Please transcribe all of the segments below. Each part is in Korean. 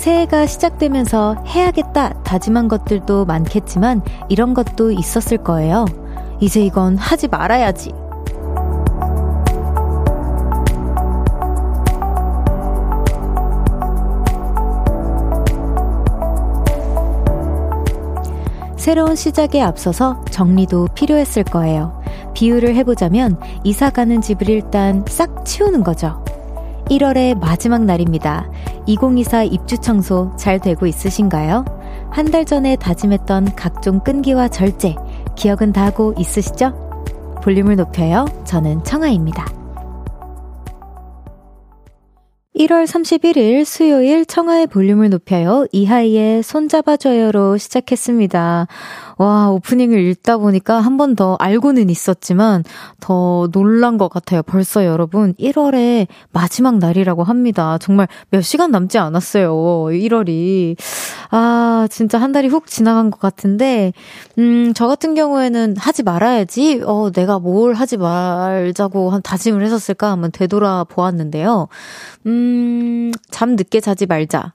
새해가 시작되면서 해야겠다 다짐한 것들도 많겠지만 이런 것도 있었을 거예요. 이제 이건 하지 말아야지. 새로운 시작에 앞서서 정리도 필요했을 거예요. 비유를 해보자면 이사 가는 집을 일단 싹 치우는 거죠. 1월의 마지막 날입니다. 2024 입주 청소 잘 되고 있으신가요? 한 달 전에 다짐했던 각종 끈기와 절제, 기억은 다 하고 있으시죠? 볼륨을 높여요. 저는 청아입니다. 1월 31일 수요일 청하의 볼륨을 높여요. 이하이의 손잡아줘요로 시작했습니다. 와, 오프닝을 읽다 보니까 한 번 더 알고는 있었지만 더 놀란 것 같아요. 벌써 여러분 1월의 마지막 날이라고 합니다. 정말 몇 시간 남지 않았어요. 1월이. 아, 진짜 한 달이 훅 지나간 것 같은데, 음, 저 같은 경우에는 하지 말아야지, 어, 내가 뭘 하지 말자고 한 다짐을 했었을까 한번 되돌아 보았는데요. 음, 잠 늦게 자지 말자.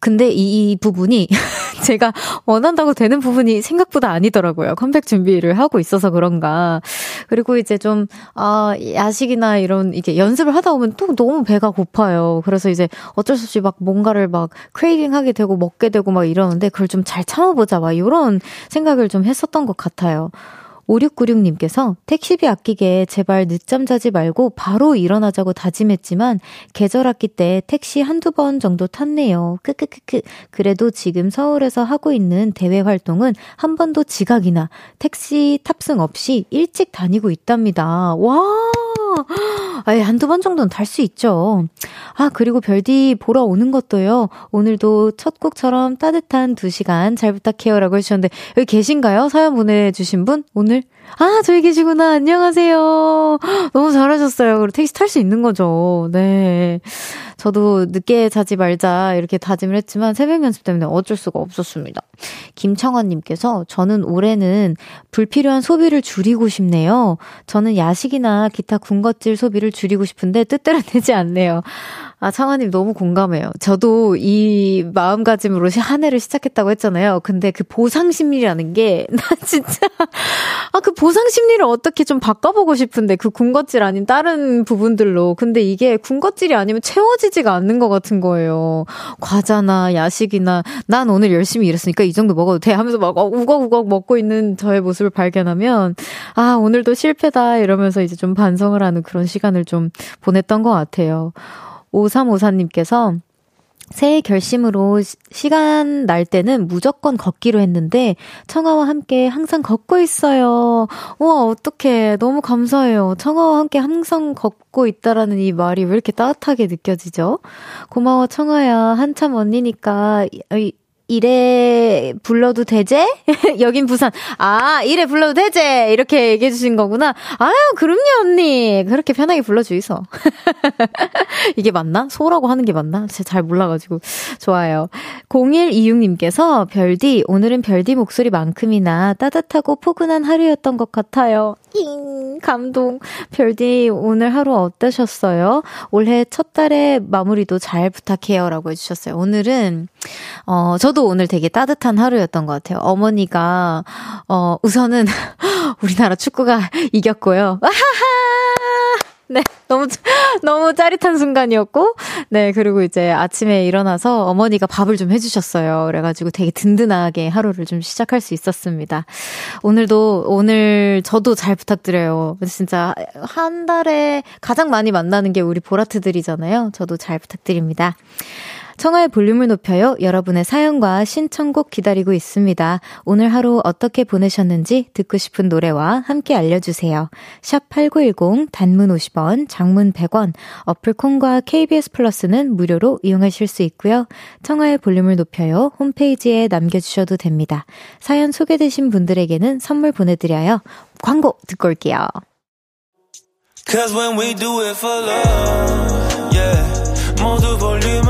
근데 이, 이 부분이 제가 원한다고 되는 부분이 생각보다 아니더라고요. 컴백 준비를 하고 있어서 그런가. 그리고 이제 좀, 아, 야식이나 이런, 이게 연습을 하다 보면 또 너무 배가 고파요. 그래서 이제 어쩔 수 없이 막 뭔가를 막 craving 하게 되고 먹게 되고 막 이러는데 그걸 좀 잘 참아보자. 막 이런 생각을 좀 했었던 것 같아요. 5696님께서 택시비 아끼게 제발 늦잠 자지 말고 바로 일어나자고 다짐했지만 계절 학기 때 택시 한두 번 정도 탔네요. 크크크크. 그래도 지금 서울에서 하고 있는 대외 활동은 한 번도 지각이나 택시 탑승 없이 일찍 다니고 있답니다. 와! 아예 한두 번 정도는 탈수 있죠. 아, 그리고 별디 보러 오는 것도요. 오늘도 첫 곡처럼 따뜻한 두 시간 잘 부탁해요라고 해주셨는데, 여기 계신가요? 사연 보내주신 분? 오늘? 아, 저기 계시구나. 안녕하세요. 너무 잘하셨어요. 그리고 택시 탈 수 있는 거죠. 네. 저도 늦게 자지 말자 이렇게 다짐을 했지만 새벽 연습 때문에 어쩔 수가 없었습니다. 김청원님께서 저는 올해는 불필요한 소비를 줄이고 싶네요. 저는 야식이나 기타 군것질 소비를 줄이고 싶은데 뜻대로 되지 않네요. 아, 창아님 너무 공감해요. 저도 이 마음가짐으로 한 해를 시작했다고 했잖아요. 근데 그 보상 심리라는 게, 나 진짜, 아, 그 보상 심리를 어떻게 좀 바꿔보고 싶은데, 그 군것질 아닌 다른 부분들로. 근데 이게 군것질이 아니면 채워지지가 않는 것 같은 거예요. 과자나 야식이나, 난 오늘 열심히 일했으니까 이 정도 먹어도 돼 하면서 막 우걱우걱 먹고 있는 저의 모습을 발견하면, 아, 오늘도 실패다 이러면서 이제 좀 반성을 하는 그런 시간을 좀 보냈던 것 같아요. 5354님께서 새해 결심으로 시간 날 때는 무조건 걷기로 했는데 청아와 함께 항상 걷고 있어요. 우와 어떡해 너무 감사해요. 청아와 함께 항상 걷고 있다라는 이 말이 왜 이렇게 따뜻하게 느껴지죠? 고마워 청아야 한참 언니니까 이래 불러도 되제? 여긴 부산. 아, 이래 불러도 되제? 이렇게 얘기해 주신 거구나. 아유, 그럼요, 언니. 그렇게 편하게 불러주이소. 이게 맞나? 소라고 하는 게 맞나? 제가 잘 몰라가지고. 좋아요. 0126님께서 별디, 오늘은 별디 목소리만큼이나 따뜻하고 포근한 하루였던 것 같아요. 잉, 감동. 별디, 오늘 하루 어떠셨어요? 올해 첫 달의 마무리도 잘 부탁해요. 라고 해주셨어요. 오늘은, 어, 저도 오늘 되게 따뜻한 하루였던 것 같아요. 어머니가, 어, 우선은 우리나라 축구가 이겼고요. 네, 너무, 너무 짜릿한 순간이었고, 네, 그리고 이제 아침에 일어나서 어머니가 밥을 좀 해주셨어요. 그래가지고 되게 든든하게 하루를 좀 시작할 수 있었습니다. 오늘도, 오늘 저도 잘 부탁드려요. 진짜 한 달에 가장 많이 만나는 게 우리 보라트들이잖아요. 저도 잘 부탁드립니다. 청하의 볼륨을 높여요. 여러분의 사연과 신청곡 기다리고 있습니다. 오늘 하루 어떻게 보내셨는지 듣고 싶은 노래와 함께 알려주세요. 샵 8910 단문 50원, 장문 100원, 어플 콩과 KBS 플러스는 무료로 이용하실 수 있고요. 청하의 볼륨을 높여요. 홈페이지에 남겨주셔도 됩니다. 사연 소개되신 분들에게는 선물 보내드려요. 광고 듣고 올게요. Cause when we do it for love, yeah. 모두 볼륨을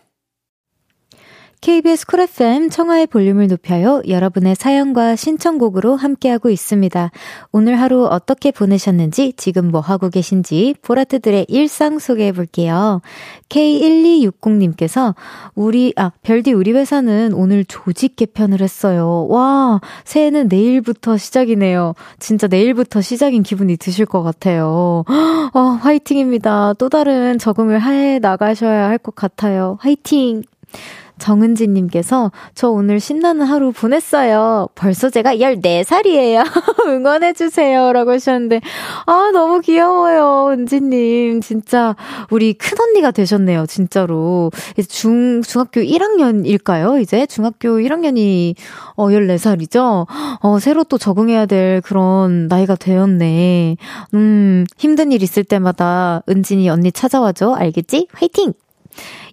KBS 쿨 FM 청하의 볼륨을 높여요. 여러분의 사연과 신청곡으로 함께하고 있습니다. 오늘 하루 어떻게 보내셨는지, 지금 뭐 하고 계신지, 보라트들의 일상 소개해 볼게요. K1260님께서, 우리, 아, 별디 우리 회사는 오늘 조직 개편을 했어요. 와, 새해는 내일부터 시작이네요. 진짜 내일부터 시작인 기분이 드실 것 같아요. 어, 화이팅입니다. 또 다른 적응을 해 나가셔야 할 것 같아요. 화이팅! 정은지님께서 저 오늘 신나는 하루 보냈어요. 벌써 제가 14살이에요. 응원해주세요. 라고 하셨는데, 아, 너무 귀여워요. 은지님. 진짜, 우리 큰언니가 되셨네요. 진짜로. 중, 중학교 1학년일까요? 이제? 중학교 1학년이, 어, 14살이죠? 어, 새로 또 적응해야 될 그런 나이가 되었네. 음, 힘든 일 있을 때마다 은진이 언니 찾아와줘. 알겠지? 화이팅!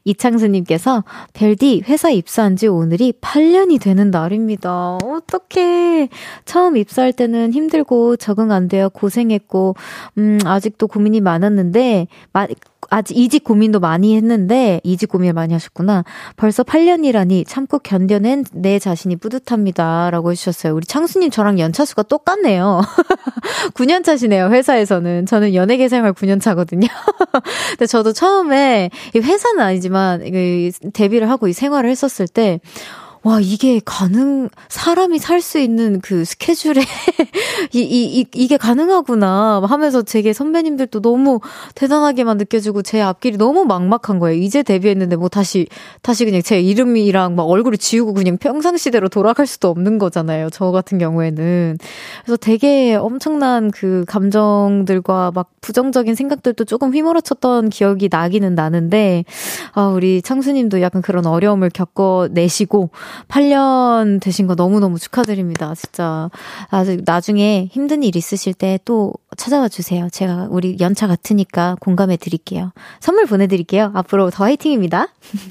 이창수님께서 별디 회사 입사한 지 오늘이 8년이 되는 날입니다. 어떡해. 처음 입사할 때는 힘들고 적응 안 되어 고생했고, 음, 아직도 고민이 많았는데, 마, 아직 이직 고민도 많이 했는데 이직 고민을 많이 하셨구나. 벌써 8년이라니 참고 견뎌낸 내 자신이 뿌듯합니다라고 해 주셨어요. 우리 창수 님 저랑 연차 수가 똑같네요. 9년 차시네요. 회사에서는 저는 연예계 생활 9년 차거든요. 근데 저도 처음에 회사는 아니지만 데뷔를 하고 이 생활을 했었을 때. 와, 이게 가능, 사람이 살 수 있는 그 스케줄에, 이, 이, 이, 이게 가능하구나 하면서 제게 선배님들도 너무 대단하게만 느껴지고 제 앞길이 너무 막막한 거예요. 이제 데뷔했는데 뭐 다시, 다시 그냥 제 이름이랑 막 얼굴을 지우고 그냥 평상시대로 돌아갈 수도 없는 거잖아요. 저 같은 경우에는. 그래서 되게 엄청난 그 감정들과 막 부정적인 생각들도 조금 휘몰아쳤던 기억이 나기는 나는데, 아, 우리 창수님도 약간 그런 어려움을 겪어내시고, 8년 되신 거 너무너무 축하드립니다. 진짜. 아직 나중에 힘든 일 있으실 때 또 찾아와 주세요. 제가 우리 연차 같으니까 공감해 드릴게요. 선물 보내드릴게요. 앞으로 더 화이팅입니다.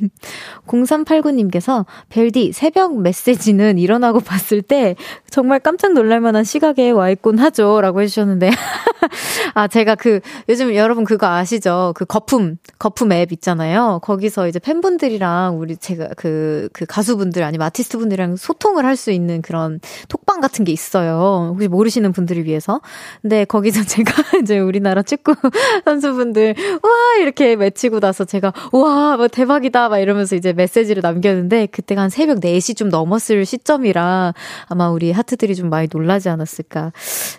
0389님께서 벨디 새벽 메시지는 일어나고 봤을 때 정말 깜짝 놀랄 만한 시각에 와 있곤 하죠. 라고 해주셨는데. 아, 제가 그, 요즘 여러분 그거 아시죠? 그 거품, 거품 앱 있잖아요. 거기서 이제 팬분들이랑 우리 제가 그, 그 가수분들 아니면 아티스트 분들이랑 소통을 할 수 있는 그런 톡방 같은 게 있어요. 혹시 모르시는 분들을 위해서. 근데 거기서 제가 이제 우리나라 축구 선수분들, 와! 이렇게 외치고 나서 제가, 와! 뭐 대박이다! 막 이러면서 이제 메시지를 남겼는데, 그때가 한 새벽 4시 좀 넘었을 시점이라 아마 우리 하트들이 좀 많이 놀라지 않았을까.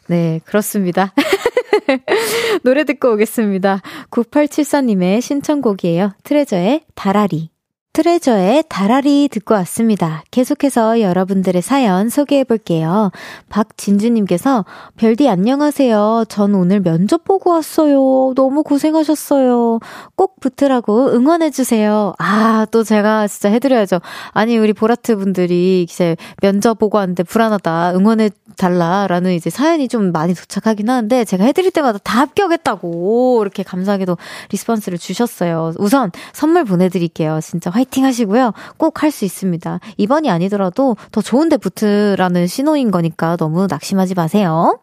네, 그렇습니다. 노래 듣고 오겠습니다. 9874님의 신청곡이에요. 트레저의 다라리. 트레저의 다라리 듣고 왔습니다. 계속해서 여러분들의 사연 소개해 볼게요. 박진주님께서 별디 안녕하세요. 전 오늘 면접 보고 왔어요. 너무 고생하셨어요. 꼭 붙으라고 응원해 주세요. 아, 또 제가 진짜 해드려야죠. 아니, 우리 보라트 분들이 이제 면접 보고 왔는데 불안하다. 응원해 달라라는 이제 사연이 좀 많이 도착하긴 하는데 제가 해드릴 때마다 다 합격했다고 이렇게 감사하게도 response를 주셨어요. 우선 선물 보내드릴게요. 진짜 화이팅 하시고요. 꼭 할 수 있습니다. 이번이 아니더라도 더 좋은 데 붙으라는 신호인 거니까 너무 낙심하지 마세요.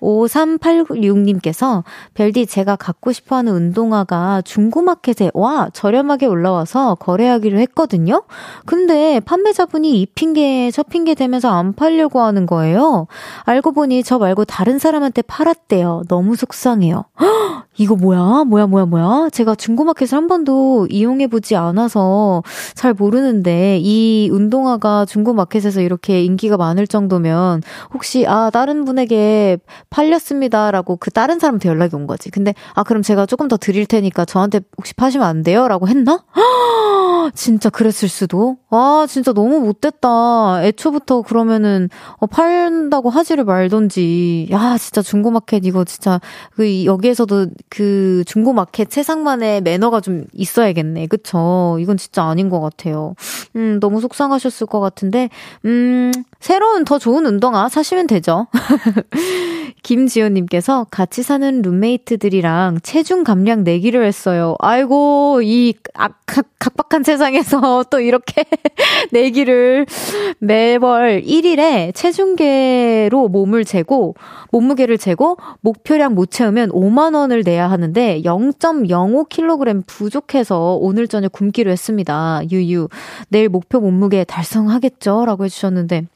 5386님께서 별디 제가 갖고 싶어 하는 운동화가 중고마켓에 와 저렴하게 올라와서 거래하기로 했거든요. 근데 판매자분이 이 핑계 저 핑계 대면서 안 팔려고 하는 거예요. 알고 보니 저 말고 다른 사람한테 팔았대요. 너무 속상해요. 헉, 이거 뭐야? 뭐야 뭐야 뭐야? 제가 중고마켓을 한 번도 이용해 보지 않아서 잘 모르는데 이 운동화가 중고마켓에서 이렇게 인기가 많을 정도면 혹시 아 다른 분에게 팔렸습니다라고 그 다른 사람한테 연락이 온 거지. 근데 아 그럼 제가 조금 더 드릴 테니까 저한테 혹시 파시면 안 돼요? 라고 했나? 진짜 그랬을 수도. 아 진짜 너무 못됐다. 애초부터 그러면은 어, 팔다고 하지를 말던지. 야 진짜 중고마켓 이거 진짜 그 여기에서도 그 중고마켓 세상만의 매너가 좀 있어야겠네. 그쵸? 이건 진짜 아닌 것 같아요. 음 너무 속상하셨을 것 같은데 음 새로운 더 좋은 운동화 사시면 되죠. 김지호님께서 같이 사는 룸메이트들이랑 체중 감량 내기를 했어요. 아이고, 이 악, 각, 각박한 세상에서 또 이렇게 내기를 매월 1일에 체중계로 몸을 재고, 몸무게를 재고, 목표량 못 채우면 5만원을 내야 하는데, 0.05kg 부족해서 오늘 저녁 굶기로 했습니다. 유유. 내일 목표 몸무게 달성하겠죠? 라고 해주셨는데,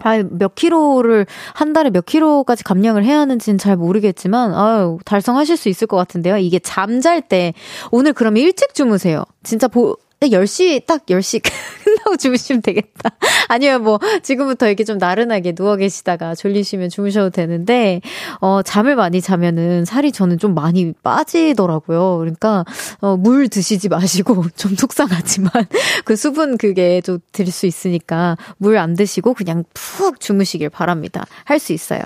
아, 몇 킬로를, 한 달에 몇 킬로까지 감량을 해야 하는지는 잘 모르겠지만, 아유, 달성하실 수 있을 것 같은데요. 이게 잠잘 때, 오늘 그러면 일찍 주무세요. 진짜 보, 10시, 딱 10시 끝나고 주무시면 되겠다. 아니면 뭐, 지금부터 이렇게 좀 나른하게 누워 계시다가 졸리시면 주무셔도 되는데, 어, 잠을 많이 자면은 살이 저는 좀 많이 빠지더라고요. 그러니까, 어, 물 드시지 마시고, 좀 속상하지만, 그 수분 그게 좀 들 수 있으니까, 물 안 드시고 그냥 푹 주무시길 바랍니다. 할 수 있어요.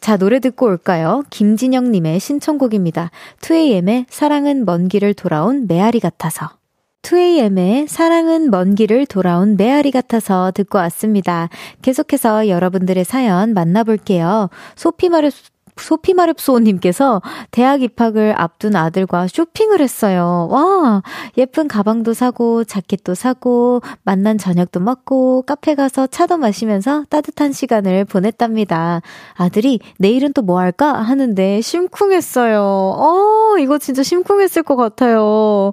자, 노래 듣고 올까요? 김진영님의 신청곡입니다. 2AM의 사랑은 먼 길을 돌아온 메아리 같아서. 2AM의 사랑은 먼 길을 돌아온 메아리 같아서 듣고 왔습니다. 계속해서 여러분들의 사연 만나볼게요. 소피마르 소피마렵소님께서 대학 입학을 앞둔 아들과 쇼핑을 했어요. 와, 예쁜 가방도 사고, 자켓도 사고, 만난 저녁도 먹고, 카페 가서 차도 마시면서 따뜻한 시간을 보냈답니다. 아들이 내일은 또 뭐 할까? 하는데 심쿵했어요. 어, 이거 진짜 심쿵했을 것 같아요.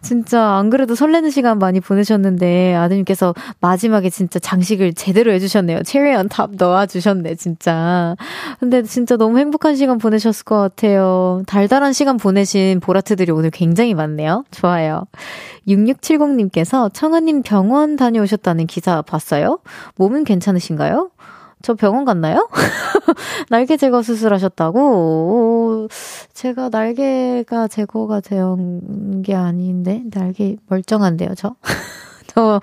진짜 안 그래도 설레는 시간 많이 보내셨는데 아드님께서 마지막에 진짜 장식을 제대로 해주셨네요. 체리 언탑 넣어주셨네, 진짜. 근데 진짜 너무 행복한 시간 보내셨을 것 같아요. 달달한 시간 보내신 보라트들이 오늘 굉장히 많네요. 좋아요. 6670님께서 청아님 병원 다녀오셨다는 기사 봤어요? 몸은 괜찮으신가요? 저 병원 갔나요? 날개 제거 수술하셨다고? 제가 날개가 제거가 된 게 아닌데? 날개 멀쩡한데요, 저? 저,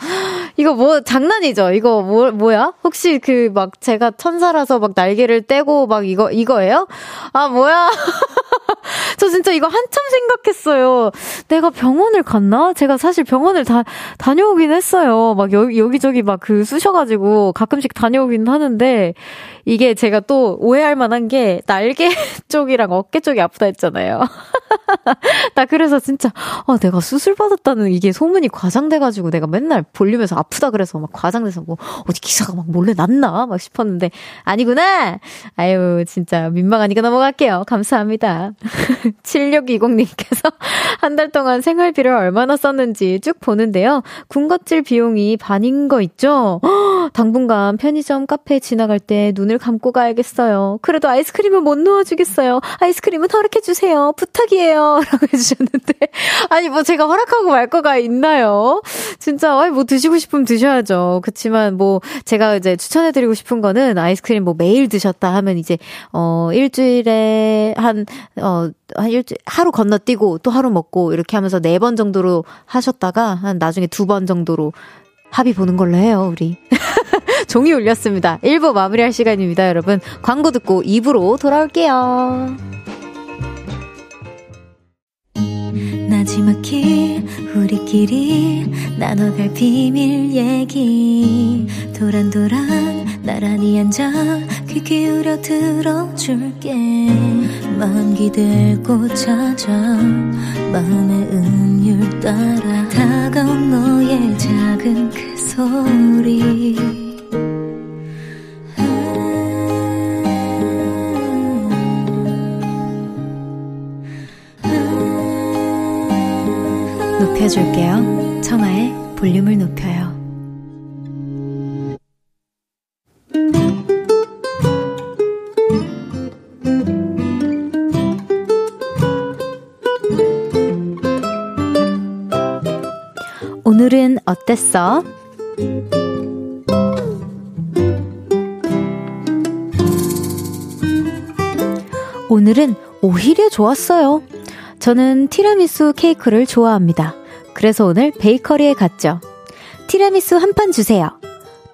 이거 뭐, 장난이죠? 이거 뭐, 뭐야? 혹시 그, 막, 제가 천사라서 막 날개를 떼고 막 이거, 이거예요? 아, 뭐야? 저 진짜 이거 한참 생각했어요. 내가 병원을 갔나? 제가 사실 병원을 다, 다녀오긴 했어요. 막 여기, 여기저기 막 그 쑤셔가지고 가끔씩 다녀오긴 하는데, 이게 제가 또 오해할 만한 게 날개 쪽이랑 어깨 쪽이 아프다 했잖아요. 나 그래서 진짜, 아, 내가 수술받았다는 이게 소문이 과장돼가지고 내가 맨날 볼륨에서 아프다 그래서 막 과장돼서 뭐, 어디 기사가 막 몰래 났나? 막 싶었는데, 아니구나! 아유, 진짜 민망하니까 넘어갈게요. 감사합니다. 7620님께서 한 달 동안 생활비를 얼마나 썼는지 쭉 보는데요. 군것질 비용이 반인 거 있죠? 당분간 편의점 카페 지나갈 때 눈을 감고 가야겠어요. 그래도 아이스크림은 못 놓아주겠어요. 아이스크림은 허락해주세요. 부탁이에요. 라고 해주셨는데. 아니, 뭐 제가 허락하고 말 거가 있나요? 진짜, 아이, 뭐 드시고 싶으면 드셔야죠. 그치만 뭐 제가 이제 추천해드리고 싶은 거는 아이스크림 뭐 매일 드셨다 하면 이제, 어, 일주일에 한, 어, 한 일주, 하루 건너뛰고 또 하루 먹고 이렇게 하면서 네 번 정도로 하셨다가 한 나중에 두 번 정도로 합의 보는 걸로 해요, 우리. 종이 울렸습니다. 1부 마무리할 시간입니다, 여러분. 광고 듣고 2부로 돌아올게요. 나지막히 우리끼리 나눠갈 비밀 얘기 도란도란 나란히 앉아 귀 기울여 들어줄게 마음 기대고 찾아 마음의 음 율 따라 다가온 너의 작은 그 소리 높여줄게요. 청하의 볼륨을 높여요. 오늘은 어땠어? 오늘은 오히려 좋았어요. 저는 티라미수 케이크를 좋아합니다. 그래서 오늘 베이커리에 갔죠. 티라미수 한 판 주세요.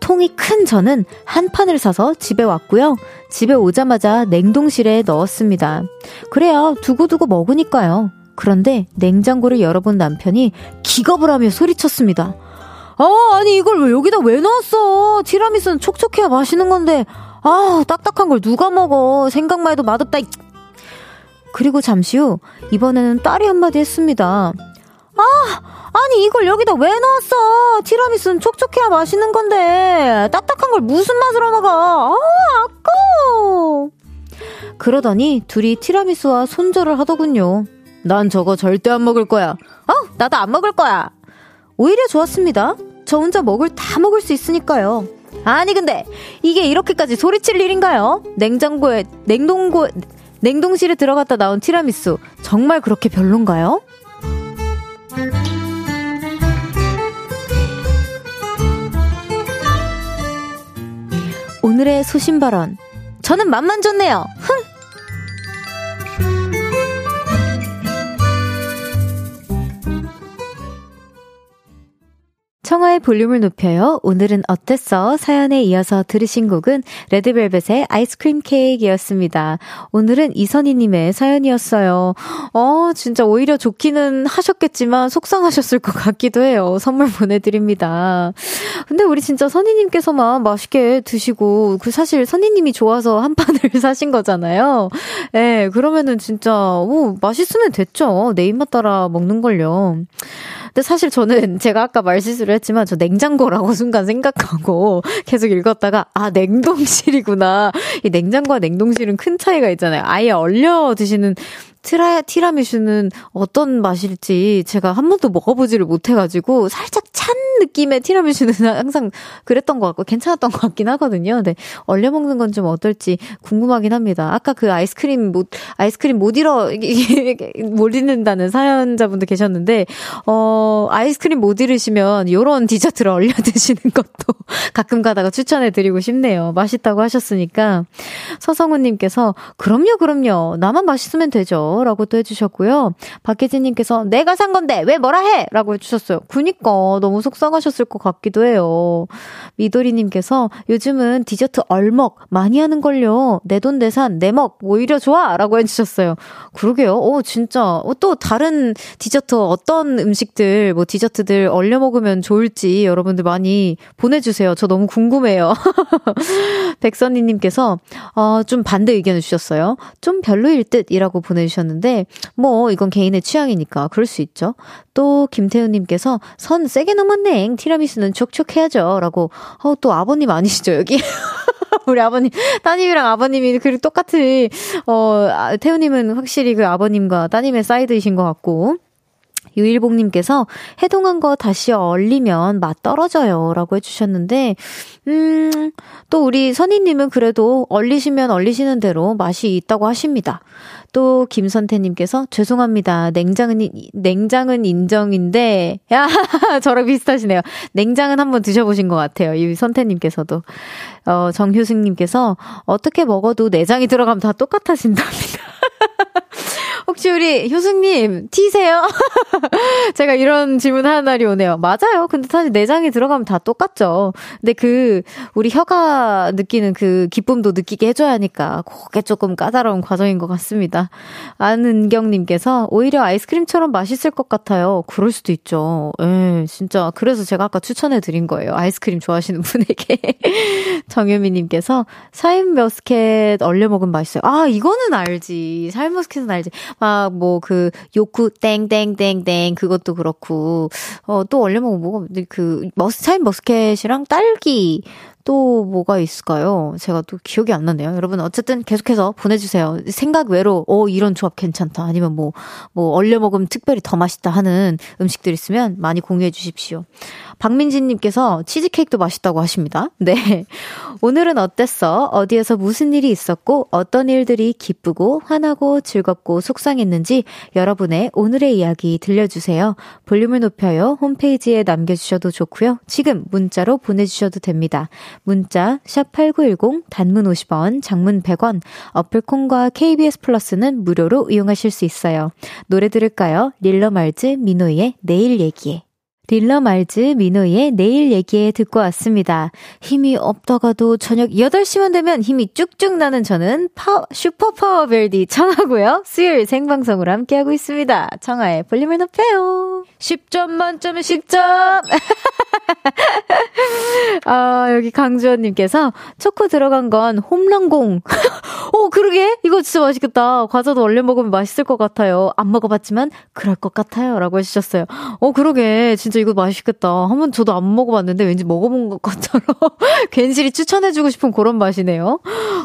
통이 큰 저는 한 판을 사서 집에 왔고요. 집에 오자마자 냉동실에 넣었습니다. 그래야 두고두고 먹으니까요. 그런데 냉장고를 열어본 남편이 기겁을 하며 소리쳤습니다. 어, 아니 이걸 왜 여기다 왜 넣었어? 티라미수는 촉촉해야 맛있는 건데. 아, 딱딱한 걸 누가 먹어. 생각만 해도 맛없다. 그리고 잠시 후, 이번에는 딸이 한마디 했습니다. 아, 아니, 이걸 여기다 왜 넣었어? 티라미수는 촉촉해야 맛있는 건데. 딱딱한 걸 무슨 맛으로 먹어? 아, 아까워. 그러더니 둘이 티라미수와 손절을 하더군요. 난 저거 절대 안 먹을 거야. 어, 나도 안 먹을 거야. 오히려 좋았습니다. 저 혼자 먹을 다 먹을 수 있으니까요. 아니 근데 이게 이렇게까지 소리칠 일인가요? 냉장고에 냉동고 냉동실에 들어갔다 나온 티라미수 정말 그렇게 별론가요? 오늘의 소신 발언. 저는 맛만 좋네요. 흥! 청하의 볼륨을 높여요. 오늘은 어땠어? 사연에 이어서 들으신 곡은 레드벨벳의 아이스크림 케이크였습니다. 오늘은 이선희님의 사연이었어요. 어, 진짜 오히려 좋기는 하셨겠지만 속상하셨을 것 같기도 해요. 선물 보내드립니다. 근데 우리 진짜 선희님께서만 맛있게 드시고, 그 사실 선희님이 좋아서 한 판을 사신 거잖아요. 예, 네, 그러면은 진짜, 오, 맛있으면 됐죠. 내 입맛 따라 먹는걸요. 근데 사실 저는 제가 아까 말실수를 했지만 저 냉장고라고 순간 생각하고 계속 읽었다가 아 냉동실이구나. 이 냉장고와 냉동실은 큰 차이가 있잖아요. 아예 얼려 드시는 트라, 티라미슈는 어떤 맛일지 제가 한 번도 먹어보지를 못해가지고 살짝 찬 느낌의 티라미슈는 항상 그랬던 것 같고 괜찮았던 것 같긴 하거든요. 근데 얼려 먹는 건 좀 어떨지 궁금하긴 합니다. 아까 그 아이스크림 못 아이스크림 못 잃어 못 잃는다는 사연자분도 계셨는데 어 아이스크림 못 잃으시면 요런 디저트를 얼려 드시는 것도 가끔 가다가 추천해 드리고 싶네요. 맛있다고 하셨으니까 서성훈님께서 그럼요 그럼요 나만 맛있으면 되죠. 라고 또 해주셨고요. 박혜진님께서 내가 산 건데 왜 뭐라 해! 라고 해주셨어요. 그니까 너무 속상하셨을 것 같기도 해요. 미도리님께서 요즘은 디저트 얼먹 많이 하는걸요. 내 돈 내산 내먹 오히려 좋아! 라고 해주셨어요. 그러게요. 오, 진짜. 또 다른 디저트 어떤 음식들, 뭐 디저트들 얼려 먹으면 좋을지 여러분들 많이 보내주세요. 저 너무 궁금해요. 백선희님께서 어, 좀 반대 의견을 주셨어요. 좀 별로일 듯이라고 보내주셨는데 주셨는데, 뭐, 이건 개인의 취향이니까 그럴 수 있죠. 또, 김태우님께서, 선 세게 넘었네. 티라미수는 촉촉해야죠. 라고, 어, 또 아버님 아니시죠, 여기? 우리 아버님, 따님이랑 아버님이 그리고 똑같이, 어, 아, 태우님은 확실히 그 아버님과 따님의 사이드이신 것 같고, 유일봉님께서 해동한 거 다시 얼리면 맛 떨어져요. 라고 해주셨는데, 음, 또 우리 선희님은 그래도 얼리시면 얼리시는 대로 맛이 있다고 하십니다. 또 김선태님께서 죄송합니다. 냉장은 냉장은 인정인데 야 저랑 비슷하시네요. 냉장은 한번 드셔보신 것 같아요. 이 선태님께서도 어 정효승님께서 어떻게 먹어도 내장이 들어가면 다 똑같아진답니다. 혹시 우리 효승님 티세요? 제가 이런 질문 하는 날이 오네요. 맞아요. 근데 사실 내장이 들어가면 다 똑같죠. 근데 그 우리 혀가 느끼는 그 기쁨도 느끼게 해줘야 하니까 그게 조금 까다로운 과정인 것 같습니다. 안은경님께서 오히려 아이스크림처럼 맛있을 것 같아요. 그럴 수도 있죠. 예, 진짜. 그래서 제가 아까 추천해 드린 거예요. 아이스크림 좋아하시는 분에게. 정유미님께서 사인 머스켓 얼려 먹으면 맛있어요. 아, 이거는 알지. 사인 머스켓은 알지. 막 뭐 그 요쿠 땡땡땡땡 그것도 그렇고. 어또 얼려 먹으면 뭐가 그 머스 사인머스켓이랑 딸기 또 뭐가 있을까요? 제가 또 기억이 안 나네요. 여러분 어쨌든 계속해서 보내주세요. 생각 외로 어 이런 조합 괜찮다. 아니면 뭐뭐 뭐 얼려 먹으면 특별히 더 맛있다 하는 음식들 있으면 많이 공유해 주십시오. 박민진님께서 치즈케이크도 맛있다고 하십니다. 네. 오늘은 어땠어? 어디에서 무슨 일이 있었고, 어떤 일들이 기쁘고, 화나고, 즐겁고, 속상했는지 여러분의 오늘의 이야기 들려주세요. 볼륨을 높여요. 홈페이지에 남겨주셔도 좋고요. 지금 문자로 보내주셔도 됩니다. 문자, 샵8910, 단문 50원, 장문 100원, 어플 콩과 KBS 플러스는 무료로 이용하실 수 있어요. 노래 들을까요? 릴러 말즈, 미노이의 내일 얘기해. 릴러 말즈 미노이의 내일 얘기해 듣고 왔습니다. 힘이 없다가도 저녁 8시만 되면 힘이 쭉쭉 나는 저는 파워, 슈퍼 파워 별디 청하고요. 수요일 생방송으로 함께하고 있습니다. 청하의 볼륨을 높여요. 10점 만점에 10점! 아, 여기 강주원님께서 초코 들어간 건 홈런공. 오, 그러게? 이거 진짜 맛있겠다. 과자도 얼려 먹으면 맛있을 것 같아요. 안 먹어봤지만 그럴 것 같아요. 라고 해주셨어요. 어, 그러게. 진짜 이거 맛있겠다. 한번 저도 안 먹어봤는데 왠지 먹어본 것 같처럼 괜시리 추천해주고 싶은 그런 맛이네요.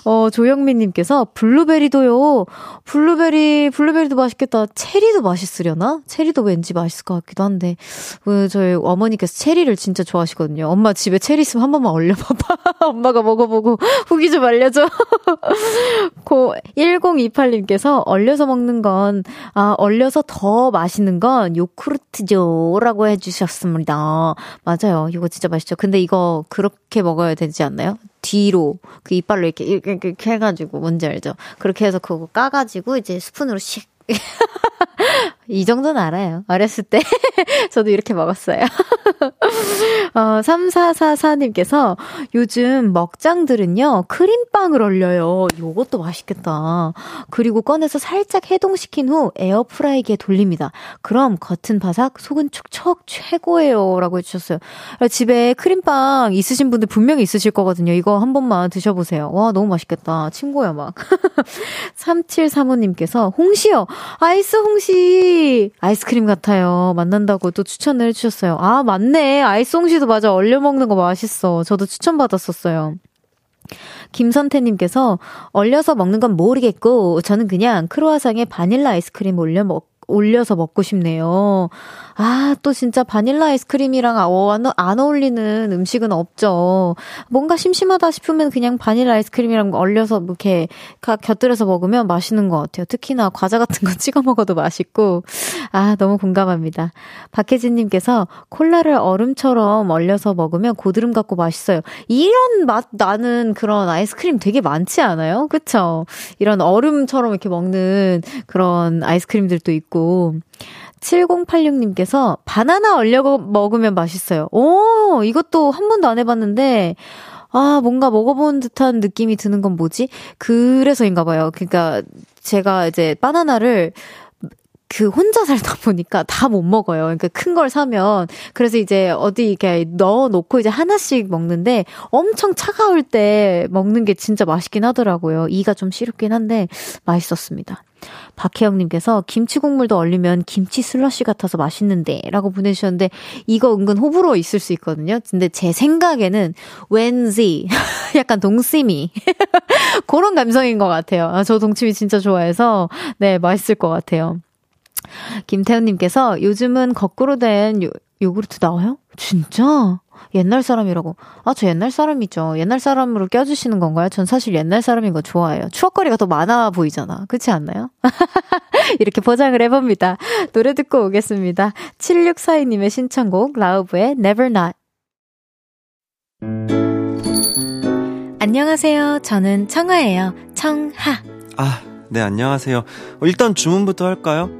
어, 조영민님께서 블루베리도요. 블루베리, 블루베리도 맛있겠다. 체리도 맛있으려나? 체리도 왠지 맛있을 것 같기도 한데. 그, 저희 어머니께서 체리를 진짜 좋아하시거든요. 엄마 집에 체리 있으면 한 번만 얼려봐봐. 엄마가 먹어보고 후기 좀 알려줘. 고 1028님께서 얼려서 먹는 건, 아, 얼려서 더 맛있는 건 요크루트죠. 라고 해주셨 습니다. 맞아요. 이거 진짜 맛있죠. 근데 이거 그렇게 먹어야 되지 않나요? 뒤로 그 이빨로 이렇게 이렇게, 이렇게 해가지고 뭔지 알죠? 그렇게 해서 그거 까가지고 이제 스푼으로 씩. 이 정도는 알아요. 어렸을 때 저도 이렇게 먹었어요. 어, 3444님께서 요즘 먹장들은요, 크림빵을 얼려요. 요것도 맛있겠다. 그리고 꺼내서 살짝 해동시킨 후 에어프라이기에 돌립니다. 그럼 겉은 바삭, 속은 축척 최고예요. 라고 해주셨어요. 집에 크림빵 있으신 분들 분명히 있으실 거거든요. 이거 한 번만 드셔보세요. 와, 너무 맛있겠다. 친구야, 막. 3735님께서 홍시요. 아이스 홍시. 아이스크림 같아요. 만난다고 또 추천을 해주셨어요. 아, 맞네. 아이스 홍시도 맞아. 얼려 먹는 거 맛있어. 저도 추천받았었어요. 김선태님께서 얼려서 먹는 건 모르겠고 저는 그냥 크로아상에 바닐라 아이스크림 올려 먹 올려서 먹고 싶네요. 아, 또 진짜 바닐라 아이스크림이랑 어, 안, 안 어울리는 음식은 없죠. 뭔가 심심하다 싶으면 그냥 바닐라 아이스크림이랑 얼려서 뭐 이렇게 곁들여서 먹으면 맛있는 것 같아요. 특히나 과자 같은 거 찍어 먹어도 맛있고. 아, 너무 공감합니다. 박혜진님께서 콜라를 얼음처럼 얼려서 먹으면 고드름 같고 맛있어요. 이런 맛 나는 그런 아이스크림 되게 많지 않아요? 그쵸? 이런 얼음처럼 이렇게 먹는 그런 아이스크림들도 있고. 7086님께서 바나나 얼려 먹으면 맛있어요. 오, 이것도 한 번도 안 해봤는데, 아, 뭔가 먹어본 듯한 느낌이 드는 건 뭐지? 그래서인가 봐요. 그러니까 제가 이제 바나나를 그 혼자 살다 보니까 다 못 먹어요. 그러니까 큰 걸 사면 그래서 이제 어디 이렇게 넣어 놓고 이제 하나씩 먹는데 엄청 차가울 때 먹는 게 진짜 맛있긴 하더라고요. 이가 좀 시렵긴 한데 맛있었습니다. 박혜영님께서 김치 국물도 얼리면 김치 슬러시 같아서 맛있는데 라고 보내주셨는데 이거 은근 호불호 있을 수 있거든요. 근데 제 생각에는 왠지 약간 동심이 그런 감성인 것 같아요. 아, 저 동치미 진짜 좋아해서 네 맛있을 것 같아요. 김태훈님께서 요즘은 거꾸로 된 요, 요구르트 나와요? 진짜? 옛날 사람이라고. 아, 저 옛날 사람이죠. 옛날 사람으로 껴주시는 건가요? 전 사실 옛날 사람인 거 좋아해요. 추억거리가 더 많아 보이잖아. 그렇지 않나요? 이렇게 포장을 해봅니다. 노래 듣고 오겠습니다. 7642님의 신청곡, 라우브의 Never Not. 안녕하세요. 저는 청하예요. 청하. 아, 네, 안녕하세요. 일단 주문부터 할까요?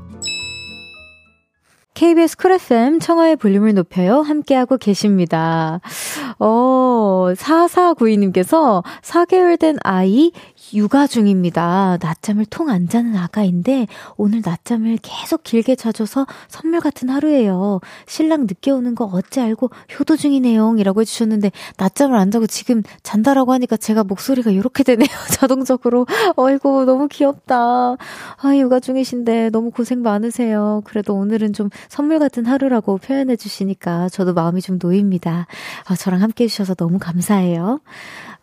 KBS 쿨 FM 청하의 볼륨을 높여요. 함께하고 계십니다. 어, 4492님께서 4개월 된 아이 육아 중입니다. 낮잠을 통 안 자는 아가인데 오늘 낮잠을 계속 길게 자줘서 선물 같은 하루예요. 신랑 늦게 오는 거 어찌 알고 효도 중이네요. 이라고 해주셨는데 낮잠을 안 자고 지금 잔다라고 하니까 제가 목소리가 이렇게 되네요. 자동적으로. 어이구 너무 귀엽다. 아 육아 중이신데 너무 고생 많으세요. 그래도 오늘은 좀 선물 같은 하루라고 표현해 주시니까 저도 마음이 좀 놓입니다. 아, 저랑 함께 해주셔서 너무 감사해요.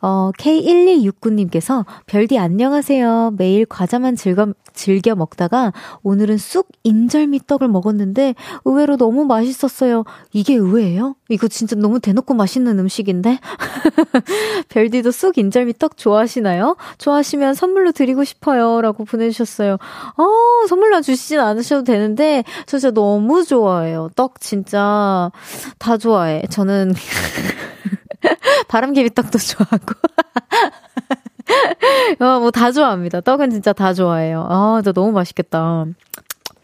어, K1269님께서 별디 안녕하세요. 매일 과자만 즐겨, 즐겨 먹다가 오늘은 쑥 인절미 떡을 먹었는데 의외로 너무 맛있었어요. 이게 의외예요? 이거 진짜 너무 대놓고 맛있는 음식인데? 별디도 쑥 인절미 떡 좋아하시나요? 좋아하시면 선물로 드리고 싶어요. 라고 보내주셨어요. 어, 선물로 주시진 않으셔도 되는데, 저 진짜 너무 좋아해요. 떡 진짜 다 좋아해. 저는 바람개비 떡도 좋아하고. 어, 뭐 다 좋아합니다. 떡은 진짜 다 좋아해요. 아, 진짜 너무 맛있겠다.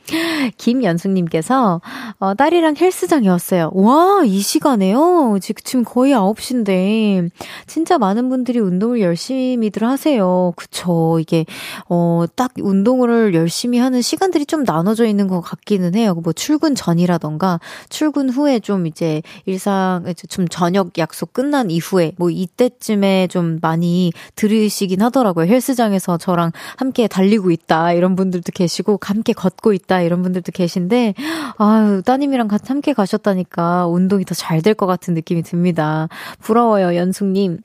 김연숙님께서, 어, 딸이랑 헬스장에 왔어요. 와, 이 시간에요? 지금 거의 9시인데, 진짜 많은 분들이 운동을 열심히들 하세요. 그쵸. 이게, 어, 딱 운동을 열심히 하는 시간들이 좀 나눠져 있는 것 같기는 해요. 뭐, 출근 전이라던가, 출근 후에 좀 이제 일상, 좀 저녁 약속 끝난 이후에, 뭐, 이때쯤에 좀 많이 들으시긴 하더라고요. 헬스장에서 저랑 함께 달리고 있다. 이런 분들도 계시고, 함께 걷고 있다. 있다 이런 분들도 계신데 아유 따님이랑 같이 함께 가셨다니까 운동이 더 잘 될 것 같은 느낌이 듭니다. 부러워요 연숙님.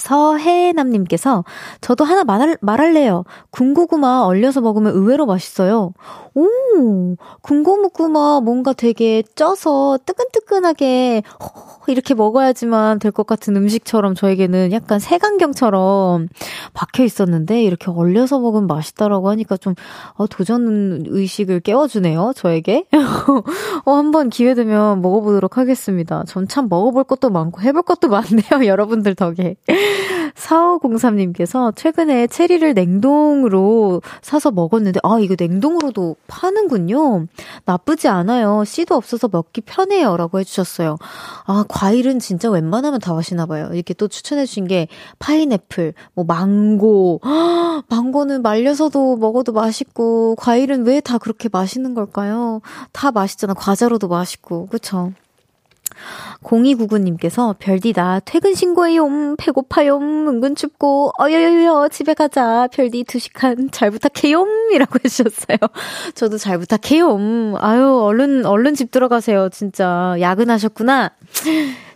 서혜남님께서 저도 하나 말할, 말할래요. 군고구마 얼려서 먹으면 의외로 맛있어요. 오, 군고구마 뭔가 되게 쪄서 뜨끈뜨끈하게 이렇게 먹어야지만 될 것 같은 음식처럼 저에게는 약간 색안경처럼 박혀 있었는데 이렇게 얼려서 먹으면 맛있다라고 하니까 좀 어, 도전 의식을 깨워주네요. 저에게. 어, 한번 기회 되면 먹어보도록 하겠습니다. 전 참 먹어볼 것도 많고 해볼 것도 많네요. 여러분들 덕에. 4503님께서 최근에 체리를 냉동으로 사서 먹었는데, 아, 이거 냉동으로도 파는군요. 나쁘지 않아요. 씨도 없어서 먹기 편해요. 라고 해주셨어요. 아, 과일은 진짜 웬만하면 다 맛있나봐요. 이렇게 또 추천해주신 게 파인애플, 뭐, 망고. 망고는 말려서도 먹어도 맛있고, 과일은 왜 다 그렇게 맛있는 걸까요? 다 맛있잖아. 과자로도 맛있고. 그쵸? 0299님께서 별디다 퇴근 신고해요. 배고파요. 은근 춥고 어여여여 집에 가자. 별디 2시간 잘 부탁해요. 이라고 해주셨어요. 저도 잘 부탁해요. 아유 얼른 얼른 집 들어가세요. 진짜 야근하셨구나.